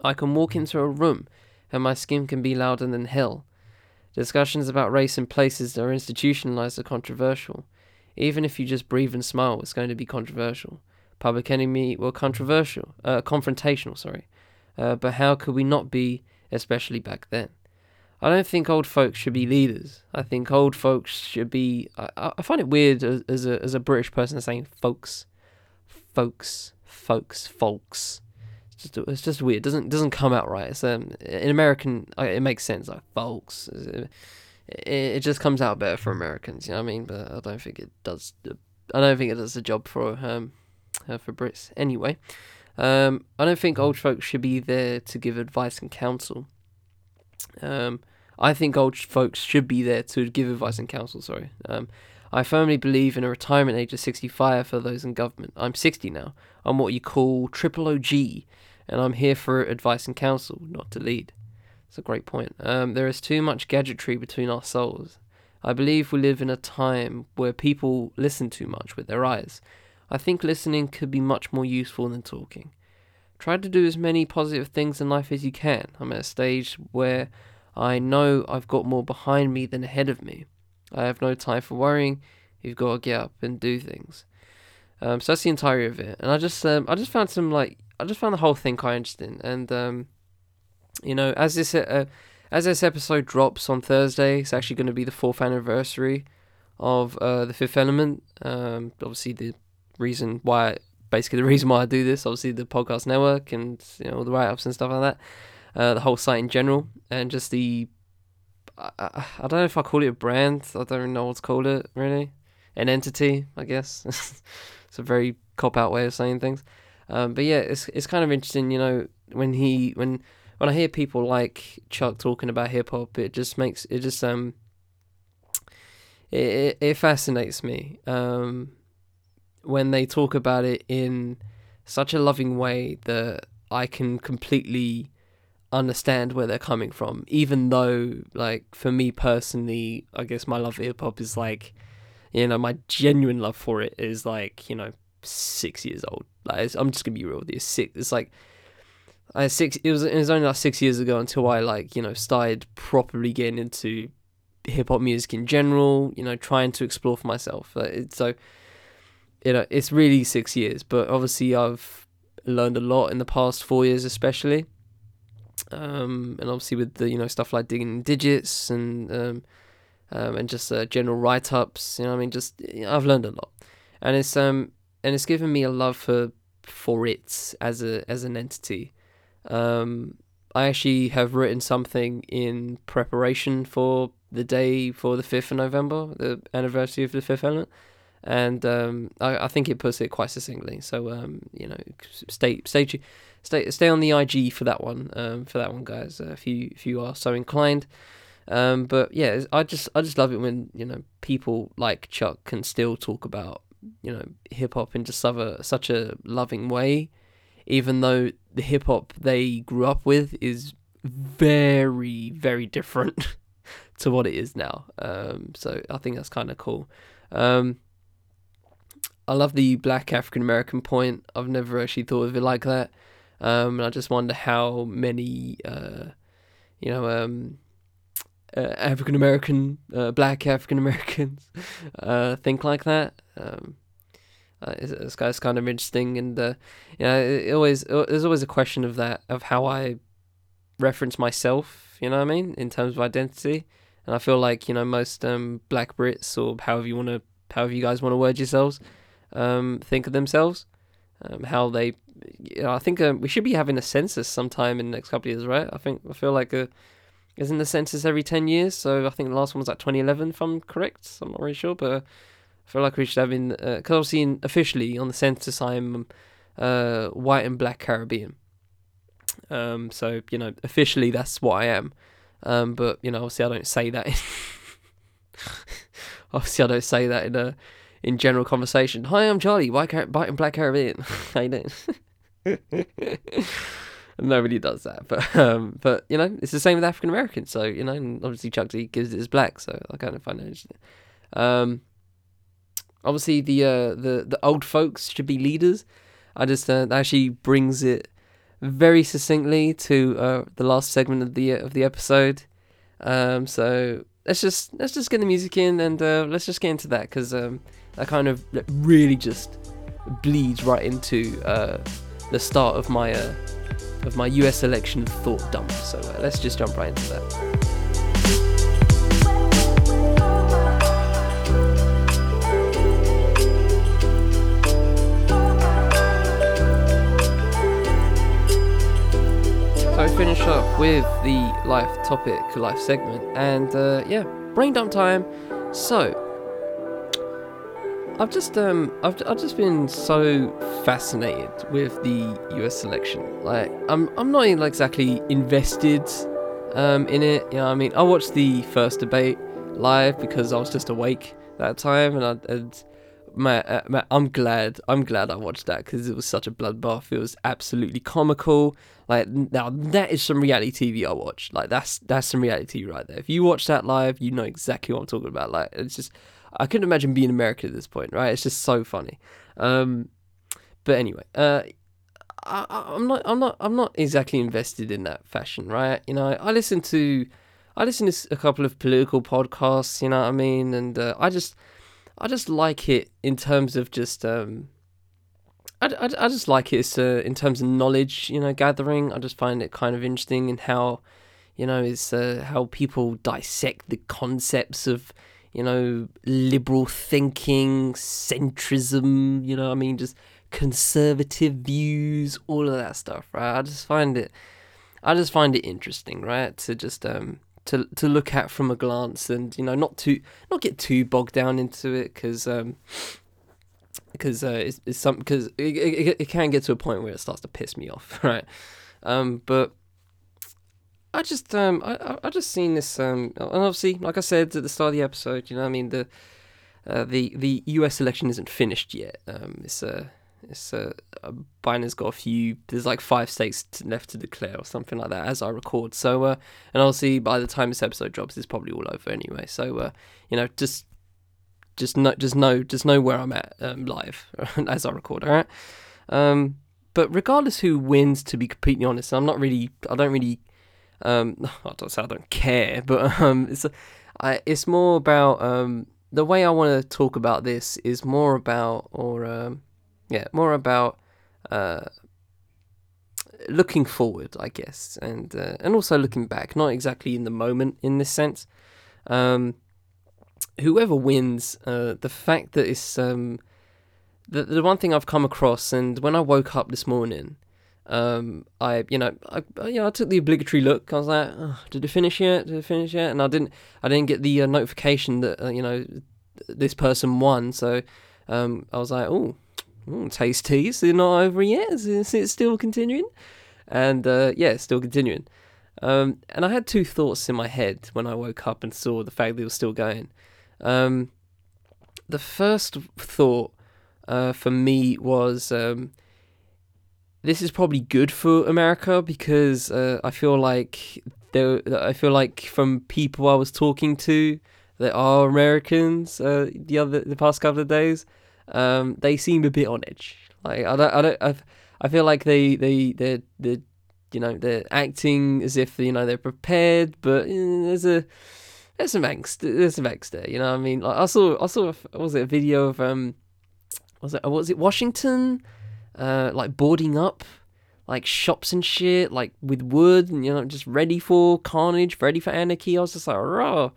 I can walk into a room and my skin can be louder than hell. Discussions about race in places that are institutionalized are controversial. Even if you just breathe and smile, it's going to be controversial. Public enemy were controversial, uh, confrontational, sorry. Uh, but how could we not be, especially back then? I don't think old folks should be leaders. I think old folks should be. I, I find it weird as, as a as a British person saying folks, folks, folks, folks just it's just weird. It doesn't doesn't come out right. It's um in American it makes sense like folks. It, it just comes out better for Americans. You know what I mean? But I don't think it does. I don't think it does the job for um uh, for Brits anyway. Um, I don't think old folks should be there to give advice and counsel. Um, I think old folks should be there to give advice and counsel. Sorry. Um, I firmly believe in a retirement age of 65 for those in government. I'm 60 now. I'm what you call triple OG, and I'm here for advice and counsel, not to lead. It's a great point. Um, there is too much gadgetry between our souls. I believe we live in a time where people listen too much with their eyes. I think listening could be much more useful than talking. Try to do as many positive things in life as you can. I'm at a stage where I know I've got more behind me than ahead of me. I have no time for worrying. You've got to get up and do things. Um, so that's the entirety of it, and I just um, I just found some like I just found the whole thing quite interesting, and um, you know as this uh, as this episode drops on Thursday, it's actually going to be the fourth anniversary of uh, the Fifth Element. Um, obviously the reason why basically the reason why I do this, obviously the podcast network and you know all the write ups and stuff like that, uh, the whole site in general, and just the I, I, I don't know if I call it a brand. I don't know what to call it really, an entity, I guess. it's a very cop out way of saying things, um, but yeah, it's it's kind of interesting, you know, when he when when I hear people like Chuck talking about hip hop, it just makes it just um it it, it fascinates me. Um when they talk about it in such a loving way that I can completely understand where they're coming from. Even though, like, for me personally, I guess my love for hip hop is like, you know, my genuine love for it is like, you know, six years old. Like, I'm just gonna be real with you. Six. It's like, I six. It was. It was only like six years ago until I like, you know, started properly getting into hip hop music in general. You know, trying to explore for myself. so you know, it's really six years, but obviously I've learned a lot in the past four years, especially. Um, and obviously with the you know stuff like digging digits and um, um, and just uh, general write ups, you know, I mean, just I've learned a lot, and it's um and it's given me a love for for it as a as an entity. Um, I actually have written something in preparation for the day for the fifth of November, the anniversary of the fifth element and um, I, I think it puts it quite succinctly. So um, you know, stay stay stay stay on the IG for that one um, for that one, guys. Uh, if you if you are so inclined. Um, but yeah, I just I just love it when you know people like Chuck can still talk about you know hip hop in just such a such a loving way, even though the hip hop they grew up with is very very different to what it is now. Um, so I think that's kind of cool. Um, I love the black African American point. I've never actually thought of it like that. Um, and I just wonder how many, uh, you know, um, uh, African American, uh, black African Americans uh, think like that. Um, uh, it's, it's, kind of interesting, and uh, you know, it, it always uh, there's always a question of that of how I reference myself. You know what I mean in terms of identity, and I feel like you know most um, black Brits or however you want to however you guys want to word yourselves um, think of themselves, um, how they. You know, I think um, we should be having a census sometime in the next couple of years, right? I think I feel like a. Isn't the census every 10 years? So I think the last one was like 2011, if I'm correct. I'm not really sure, but I feel like we should have in. Because uh, obviously, in, officially on the census, I'm uh, white and black Caribbean. Um, so, you know, officially that's what I am. Um, but, you know, obviously, I don't say that. In obviously, I don't say that in a in general conversation. Hi, I'm Charlie, white, Car- white black Caribbean. How you doing? Nobody does that, but um, but you know, it's the same with African Americans. So you know, obviously Chuck D gives it as black, so I kind of find it interesting. Um, obviously the uh, the the old folks should be leaders. I just uh, actually brings it very succinctly to uh, the last segment of the of the episode. Um, so let's just let's just get the music in and uh, let's just get into that because um, that kind of really just bleeds right into uh, the start of my uh, of my US election thought dump. So uh, let's just jump right into that. I finish up with the life topic, life segment, and uh, yeah, brain dump time. So I've just um I've, I've just been so fascinated with the US election. Like I'm I'm not exactly invested um in it. You know, I mean, I watched the first debate live because I was just awake that time, and I and man, uh, man, I'm glad. I'm glad I watched that because it was such a bloodbath. It was absolutely comical. Like now, that is some reality TV I watch. Like that's that's some reality right there. If you watch that live, you know exactly what I'm talking about. Like it's just, I couldn't imagine being American at this point, right? It's just so funny. Um, but anyway, uh, I, I'm not, I'm not, I'm not exactly invested in that fashion, right? You know, I listen to, I listen to a couple of political podcasts. You know what I mean? And uh, I just, I just like it in terms of just, um, I, I, I just like it uh, in terms of knowledge, you know, gathering. I just find it kind of interesting in how, you know, it's uh, how people dissect the concepts of, you know, liberal thinking, centrism. You know, I mean, just conservative views, all of that stuff, right? I just find it, I just find it interesting, right? To just um to to look at from a glance and you know not to, not get too bogged down into it because um because uh, it's, it's some because it, it, it can get to a point where it starts to piss me off, right? Um, but I just um I I just seen this um and obviously like I said at the start of the episode, you know I mean the uh, the the U.S. election isn't finished yet. Um, it's a it's uh, Biden's got a few. There's like five states left to declare or something like that as I record. So uh, and obviously by the time this episode drops, it's probably all over anyway. So uh, you know just just know just know just know where I'm at um, live as I record. All right. Um, but regardless who wins, to be completely honest, I'm not really. I don't really. Um, I don't say I don't care, but um, it's I, it's more about um, the way I want to talk about this is more about or um, yeah, more about uh, looking forward, I guess, and uh, and also looking back, not exactly in the moment in this sense. Um, whoever wins, uh, the fact that it's um, the the one thing I've come across, and when I woke up this morning, um, I you know I you know I took the obligatory look. I was like, oh, did it finish yet? Did it finish yet? And I didn't I didn't get the uh, notification that uh, you know this person won. So um, I was like, oh, mm, tease, they're not over yet. Is it still continuing? And uh, yeah, still continuing. Um, and I had two thoughts in my head when I woke up and saw the fact that it was still going. Um, the first thought uh, for me was um, this is probably good for America because uh, I feel like there, I feel like from people I was talking to that are Americans uh, the other the past couple of days, um, they seem a bit on edge. Like I don't, I don't, I've, I feel like they, they, they, they, you know, they're acting as if you know they're prepared, but eh, there's a, there's some angst, there's some angst there. You know, what I mean, like I saw, I saw, was it a video of um, was it, was it Washington, uh, like boarding up, like shops and shit, like with wood, and you know, just ready for carnage, ready for anarchy. I was just like, raw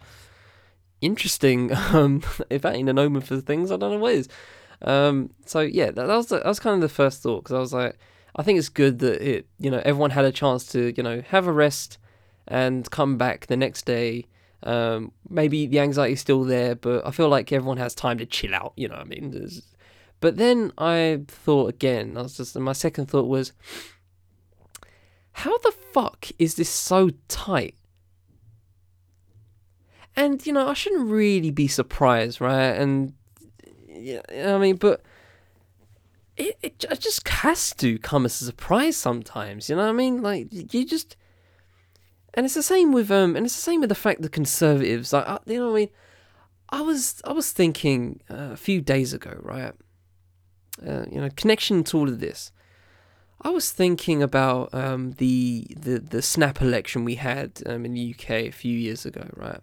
interesting. Um, if that ain't an omen for things, I don't know what is. Um, so yeah, that, that was that was kind of the first thought because I was like, I think it's good that it, you know, everyone had a chance to, you know, have a rest and come back the next day. Um, maybe the anxiety's still there, but I feel like everyone has time to chill out. You know I mean? There's, but then I thought again. I was just my second thought was, how the fuck is this so tight? And you know, I shouldn't really be surprised, right? And yeah, I mean, but it, it just has to come as a surprise sometimes. You know what I mean? Like you just, and it's the same with um, and it's the same with the fact that conservatives, like uh, you know what I mean. I was I was thinking uh, a few days ago, right? Uh, you know, connection to all of this. I was thinking about um, the the the snap election we had um, in the UK a few years ago, right?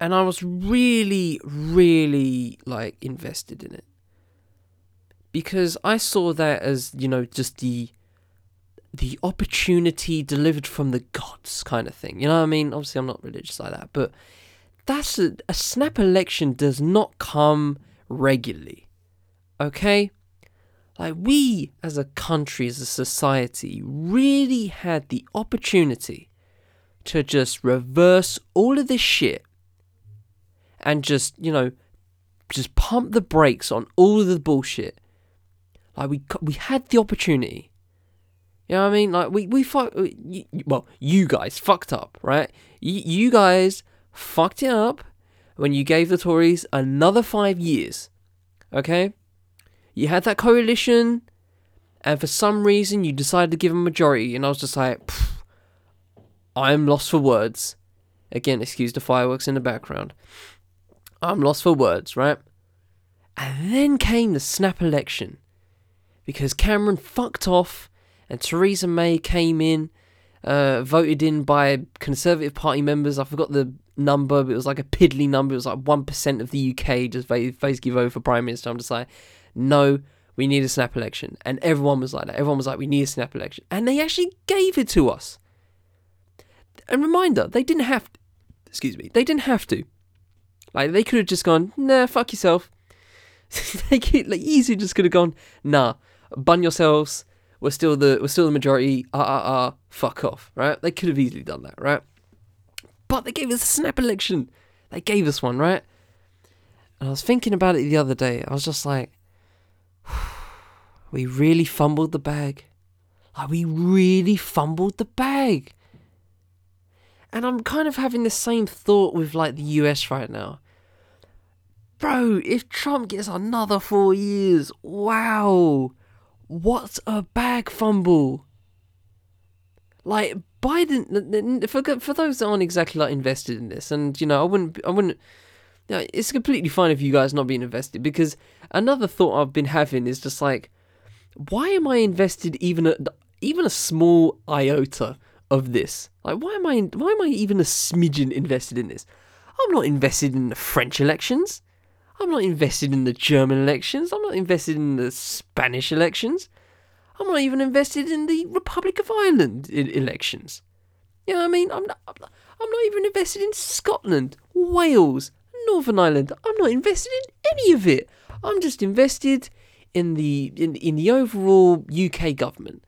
and I was really, really like invested in it because I saw that as you know just the the opportunity delivered from the gods kind of thing. You know what I mean? Obviously, I'm not religious like that, but that's a, a snap election does not come regularly. Okay? Like, we as a country, as a society, really had the opportunity to just reverse all of this shit and just you know just pump the brakes on all of the bullshit. Like we we had the opportunity. You know what I mean? Like we we fuck. Well, you guys fucked up, right? You, you guys fucked it up when you gave the Tories another five years. Okay? You had that coalition, and for some reason you decided to give a majority, and I was just like, I'm lost for words. Again, excuse the fireworks in the background. I'm lost for words, right? And then came the snap election. Because Cameron fucked off and Theresa May came in, uh, voted in by Conservative Party members. I forgot the number, but it was like a piddly number. It was like 1% of the UK just basically voted for Prime Minister. I'm just like, no, we need a snap election. And everyone was like that. Everyone was like, we need a snap election. And they actually gave it to us. And reminder, they didn't have to. Excuse me, they didn't have to. Like, they could have just gone, nah, fuck yourself. they could, like, easily just could have gone, nah, bun yourselves. We're still the we're still the majority. Ah ah ah. Fuck off. Right? They could have easily done that. Right? But they gave us a snap election. They gave us one. Right? And I was thinking about it the other day. I was just like, we really fumbled the bag. Like we really fumbled the bag. And I'm kind of having the same thought with like the US right now. Bro, if Trump gets another four years, wow. What a bag fumble! Like Biden, for for those that aren't exactly like invested in this, and you know, I wouldn't, I wouldn't. Know, it's completely fine if you guys not being invested because another thought I've been having is just like, why am I invested even a even a small iota of this? Like, why am I why am I even a smidgen invested in this? I'm not invested in the French elections. I'm not invested in the German elections. I'm not invested in the Spanish elections. I'm not even invested in the Republic of Ireland elections. You know what I mean? I'm not, I'm not even invested in Scotland, Wales, Northern Ireland. I'm not invested in any of it. I'm just invested in the in, in the overall UK government.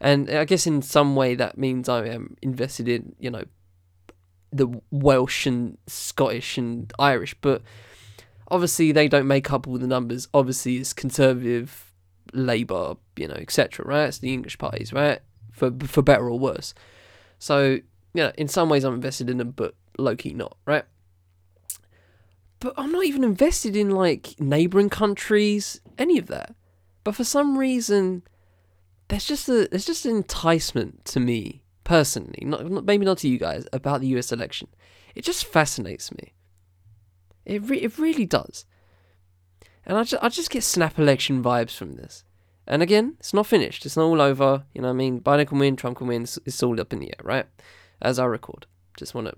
And I guess in some way that means I am invested in, you know, the Welsh and Scottish and Irish, but obviously they don't make up all the numbers. Obviously, it's Conservative, Labour, you know, etc. Right? It's the English parties, right? For for better or worse. So yeah, in some ways I'm invested in them, but low key not, right? But I'm not even invested in like neighboring countries, any of that. But for some reason, there's just a there's just an enticement to me personally, not, not maybe not to you guys, about the U.S. election. It just fascinates me. It re- it really does. And I just, I just get snap election vibes from this. And again, it's not finished. It's not all over. You know what I mean? Biden can win, Trump can win. It's, it's all up in the air, right? As I record. Just want to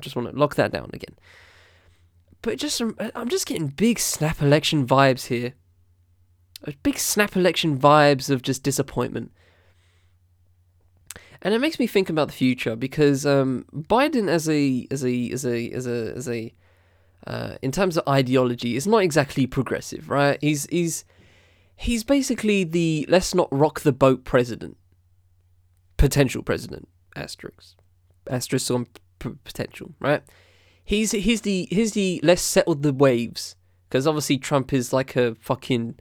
just want to lock that down again. But just I'm just getting big snap election vibes here. Big snap election vibes of just disappointment. And it makes me think about the future because um, Biden as a as a as a as a as a uh, in terms of ideology, is not exactly progressive, right? He's he's he's basically the let's not rock the boat president, potential president, asterisk, asterisk on p- potential, right? He's he's the he's the let's settle the waves because obviously Trump is like a fucking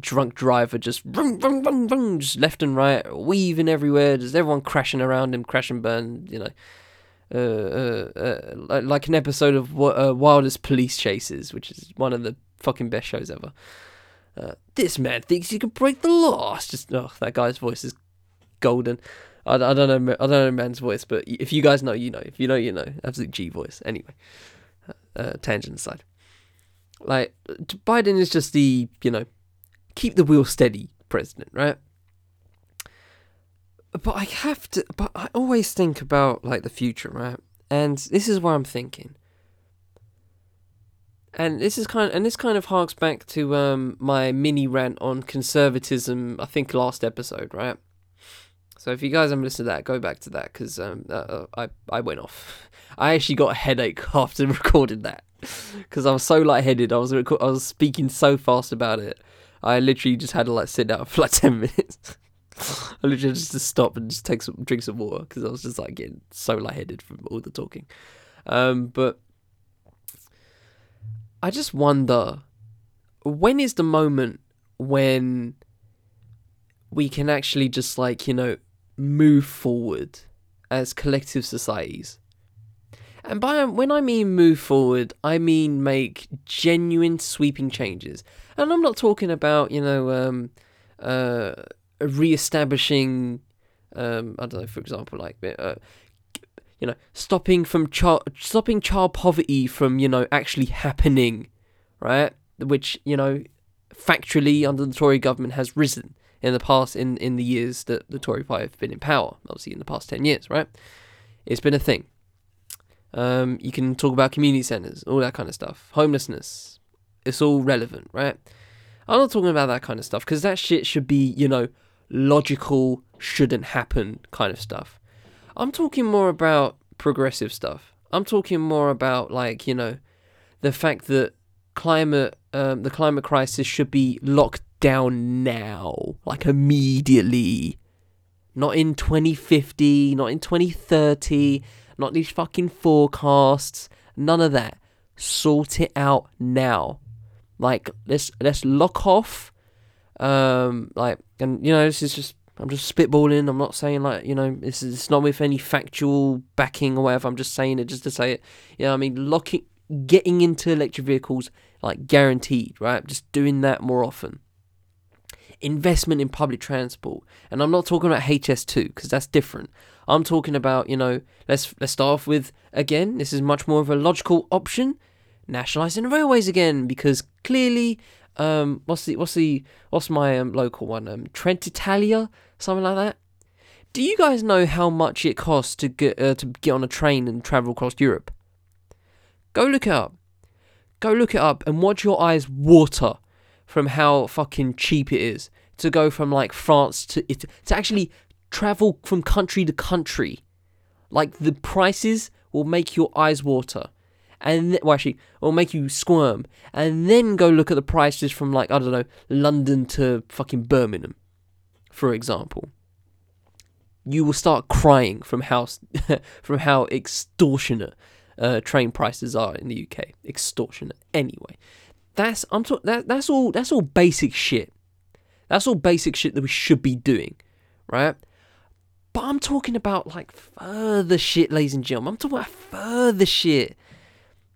drunk driver, just vroom, vroom, vroom, vroom, just left and right, weaving everywhere, just everyone crashing around him, crash and burn, you know. Uh, uh, uh, like an episode of Wildest Police Chases, which is one of the fucking best shows ever. this man thinks he can break the law. It's just oh, that guy's voice is golden. I, I don't know I don't know man's voice, but if you guys know, you know. If you know, you know. Absolute G voice. Anyway, uh, tangent aside, like Biden is just the you know keep the wheel steady president, right? but I have to. But I always think about like the future, right? And this is what I'm thinking. And this is kind of, and this kind of harks back to um my mini rant on conservatism. I think last episode, right? So if you guys haven't listened to that, go back to that because um uh, I I went off. I actually got a headache after recording that because I was so lightheaded. I was I was speaking so fast about it. I literally just had to like sit down for like ten minutes. I literally just to stop and just take some drink some water because I was just like getting so lightheaded from all the talking. Um, but I just wonder when is the moment when we can actually just like you know move forward as collective societies And by when I mean move forward, I mean make genuine sweeping changes. And I'm not talking about, you know, um, uh, re-establishing, um, I don't know, for example, like, uh, you know, stopping from child, stopping child poverty from, you know, actually happening, right? Which, you know, factually under the Tory government has risen in the past, in, in the years that the Tory party have been in power, obviously in the past 10 years, right? It's been a thing. Um, you can talk about community centres, all that kind of stuff. Homelessness. It's all relevant, right? I'm not talking about that kind of stuff because that shit should be, you know, logical, shouldn't happen kind of stuff. I'm talking more about progressive stuff. I'm talking more about, like, you know, the fact that climate, um, the climate crisis should be locked down now, like immediately. Not in 2050, not in 2030 not these fucking forecasts, none of that. Sort it out now. Like let's let's lock off. Um, like and you know this is just I'm just spitballing. I'm not saying like you know this is it's not with any factual backing or whatever. I'm just saying it just to say it. You know I mean locking getting into electric vehicles like guaranteed right. Just doing that more often investment in public transport. And I'm not talking about HS2 because that's different. I'm talking about, you know, let's let's start off with again, this is much more of a logical option, nationalizing railways again because clearly um what's the what's the what's my um, local one um Trenitalia something like that. Do you guys know how much it costs to get uh, to get on a train and travel across Europe? Go look it up. Go look it up and watch your eyes water from how fucking cheap it is to go from like France to it to actually travel from country to country. Like the prices will make your eyes water. And th- well, actually, will make you squirm. And then go look at the prices from like I don't know London to fucking Birmingham, for example. You will start crying from how from how extortionate uh, train prices are in the UK. Extortionate. Anyway, that's I'm talking that that's all that's all basic shit. That's all basic shit that we should be doing, right? But I'm talking about like further shit, ladies and gentlemen. I'm talking about further shit.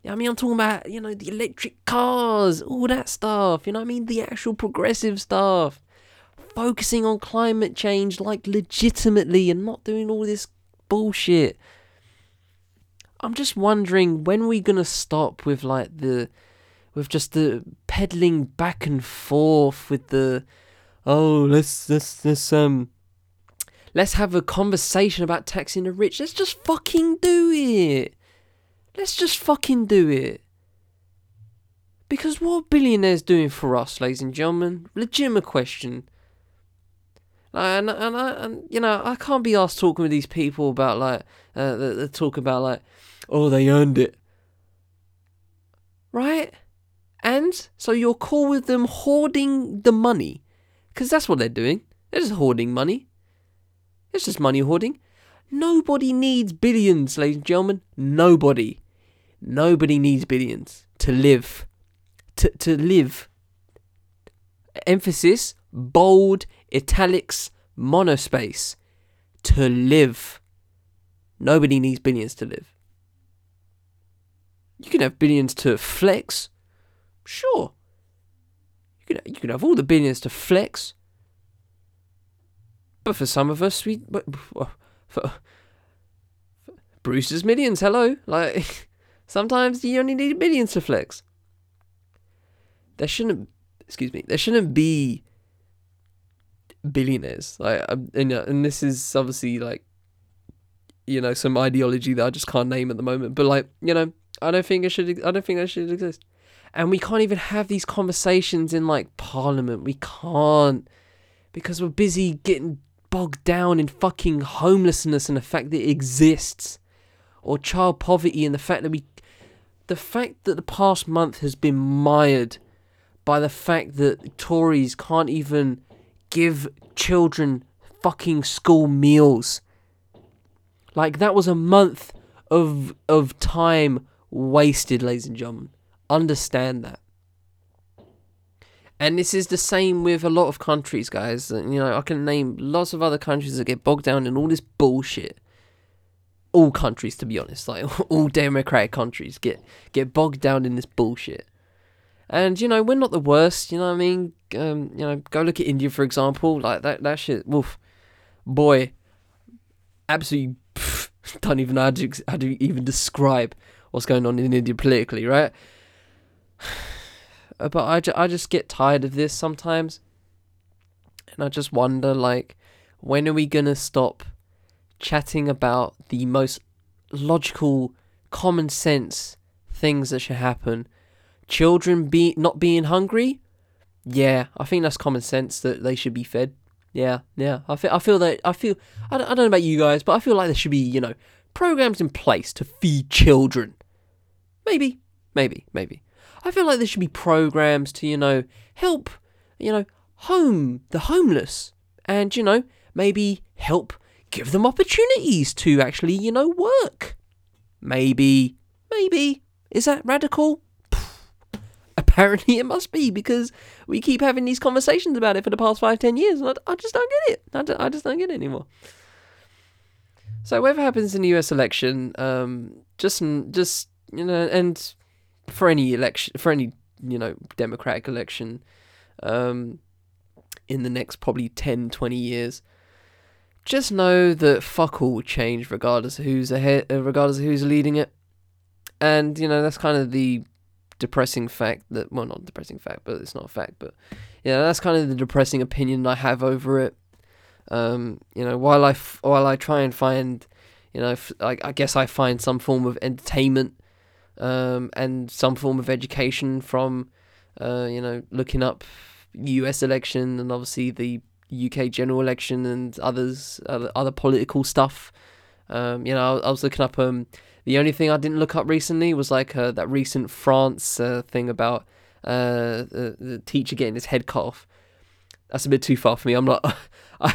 I mean, I'm talking about, you know, the electric cars, all that stuff. You know I mean? The actual progressive stuff. Focusing on climate change, like, legitimately and not doing all this bullshit. I'm just wondering when we're gonna stop with, like, the with just the peddling back and forth with the oh let's let's let's um let's have a conversation about taxing the rich. Let's just fucking do it. Let's just fucking do it. Because what billionaires doing for us, ladies and gentlemen? Legitimate question. And, and, and you know, I can't be asked talking with these people about like, uh, they talk about like, oh, they earned it. Right? And so you're cool with them hoarding the money. Because that's what they're doing. They're just hoarding money. It's just money hoarding. Nobody needs billions, ladies and gentlemen. Nobody. Nobody needs billions to live. To, to live. Emphasis, bold, italics, monospace. To live. Nobody needs billions to live. You can have billions to flex, Sure. You can, you can have all the billions to flex. But for some of us, we. For, for Brewster's Millions, hello. Like, sometimes you only need billions to flex. There shouldn't. Excuse me. There shouldn't be billionaires. Like, and, uh, and this is obviously like, you know, some ideology that I just can't name at the moment. But like, you know, I don't think it should. I don't think that should exist and we can't even have these conversations in like parliament. We can't because we're busy getting bogged down in fucking homelessness and the fact that it exists or child poverty and the fact that we the fact that the past month has been mired by the fact that Tories can't even give children fucking school meals. Like that was a month of of time wasted ladies and gentlemen understand that. And this is the same with a lot of countries, guys. You know, I can name lots of other countries that get bogged down in all this bullshit. all countries, to be honest, like all democratic countries, get get bogged down in this bullshit. And you know, we're not the worst. You know what I mean? Um, you know, go look at India for example. Like that that shit. Woof, boy, absolutely pff, don't even know how to, how to even describe what's going on in India politically, right? but I, ju- I just get tired of this sometimes. And I just wonder, like, when are we going to stop chatting about the most logical, common sense things that should happen? Children be not being hungry? Yeah, I think that's common sense that they should be fed. Yeah, yeah. I feel, I feel that, I feel, I don't, I don't know about you guys, but I feel like there should be, you know, programs in place to feed children. Maybe, maybe, maybe. I feel like there should be programs to, you know, help, you know, home the homeless and, you know, maybe help give them opportunities to actually, you know, work. Maybe, maybe. Is that radical? Apparently it must be because we keep having these conversations about it for the past five, ten years and I, I just don't get it. I, don't, I just don't get it anymore. So whatever happens in the US election, um, just, just, you know, and for any election, for any, you know, democratic election, um, in the next probably 10, 20 years, just know that fuck all will change regardless of who's ahead, uh, regardless of who's leading it. And, you know, that's kind of the depressing fact that, well, not depressing fact, but it's not a fact, but, yeah, that's kind of the depressing opinion I have over it. Um, you know, while I, f- while I try and find, you know, f- I, I guess I find some form of entertainment, um, and some form of education from, uh, you know, looking up U.S. election and obviously the UK general election and others other, other political stuff. Um, you know, I, I, was looking up. Um, the only thing I didn't look up recently was like uh, that recent France uh, thing about uh, the, the teacher getting his head cut off. That's a bit too far for me. I'm not. I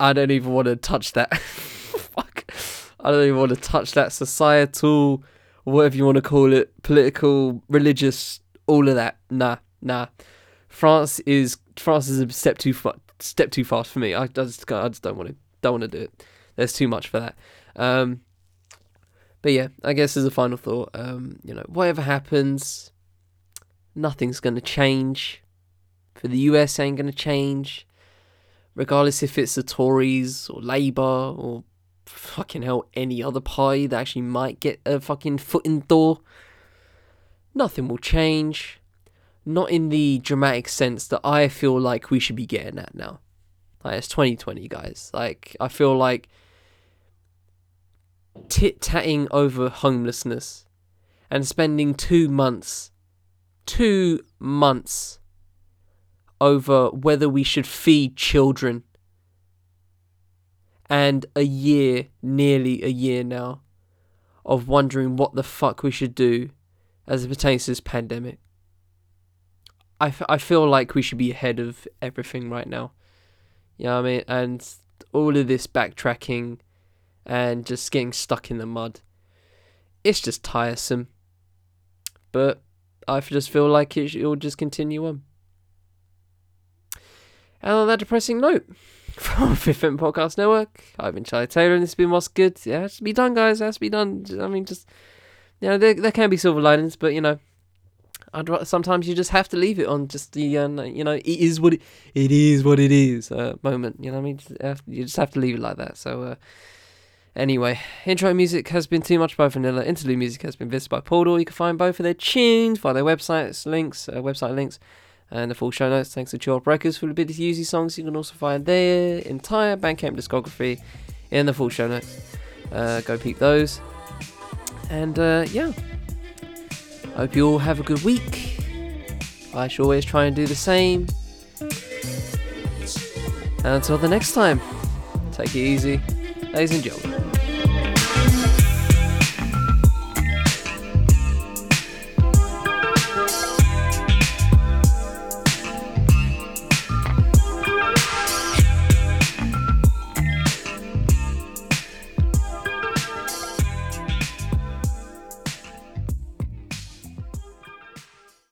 I don't even want to touch that. Fuck. I don't even want to touch that societal, whatever you want to call it, political, religious, all of that. Nah, nah. France is France is a step too far, step too fast for me. I, just I just don't want to don't want to do it. There's too much for that. Um, but yeah, I guess as a final thought, um, you know, whatever happens, nothing's gonna change. For the US, ain't gonna change, regardless if it's the Tories or Labour or fucking hell any other party that actually might get a fucking foot in the door. Nothing will change not in the dramatic sense that I feel like we should be getting at now. Like it's 2020, guys. Like I feel like tit tatting over homelessness and spending two months, two months over whether we should feed children, and a year, nearly a year now, of wondering what the fuck we should do as it pertains to this pandemic. I, f- I feel like we should be ahead of everything right now. You know what I mean? And all of this backtracking and just getting stuck in the mud, it's just tiresome. But I just feel like it will just continue on. And on that depressing note, from Fifth Element Podcast Network, I've been Charlie Taylor and this has been What's Good. Yeah, It has to be done, guys. It has to be done. I mean, just, you know, there, there can be silver linings, but, you know, I'd sometimes you just have to leave it on just the uh, you know it is what it, it is what it is uh, moment. You know I mean? You just have to leave it like that. So uh, anyway, intro music has been too much by Vanilla. Interlude music has been visited by Portal. You can find both of their tunes via their websites, links, uh, website links, and the full show notes. Thanks to Records for the to use these songs. You can also find their entire Bandcamp discography in the full show notes. Uh, go peep those. And uh, yeah. Hope you all have a good week. I shall always try and do the same. And until the next time, take it easy, ladies and gentlemen.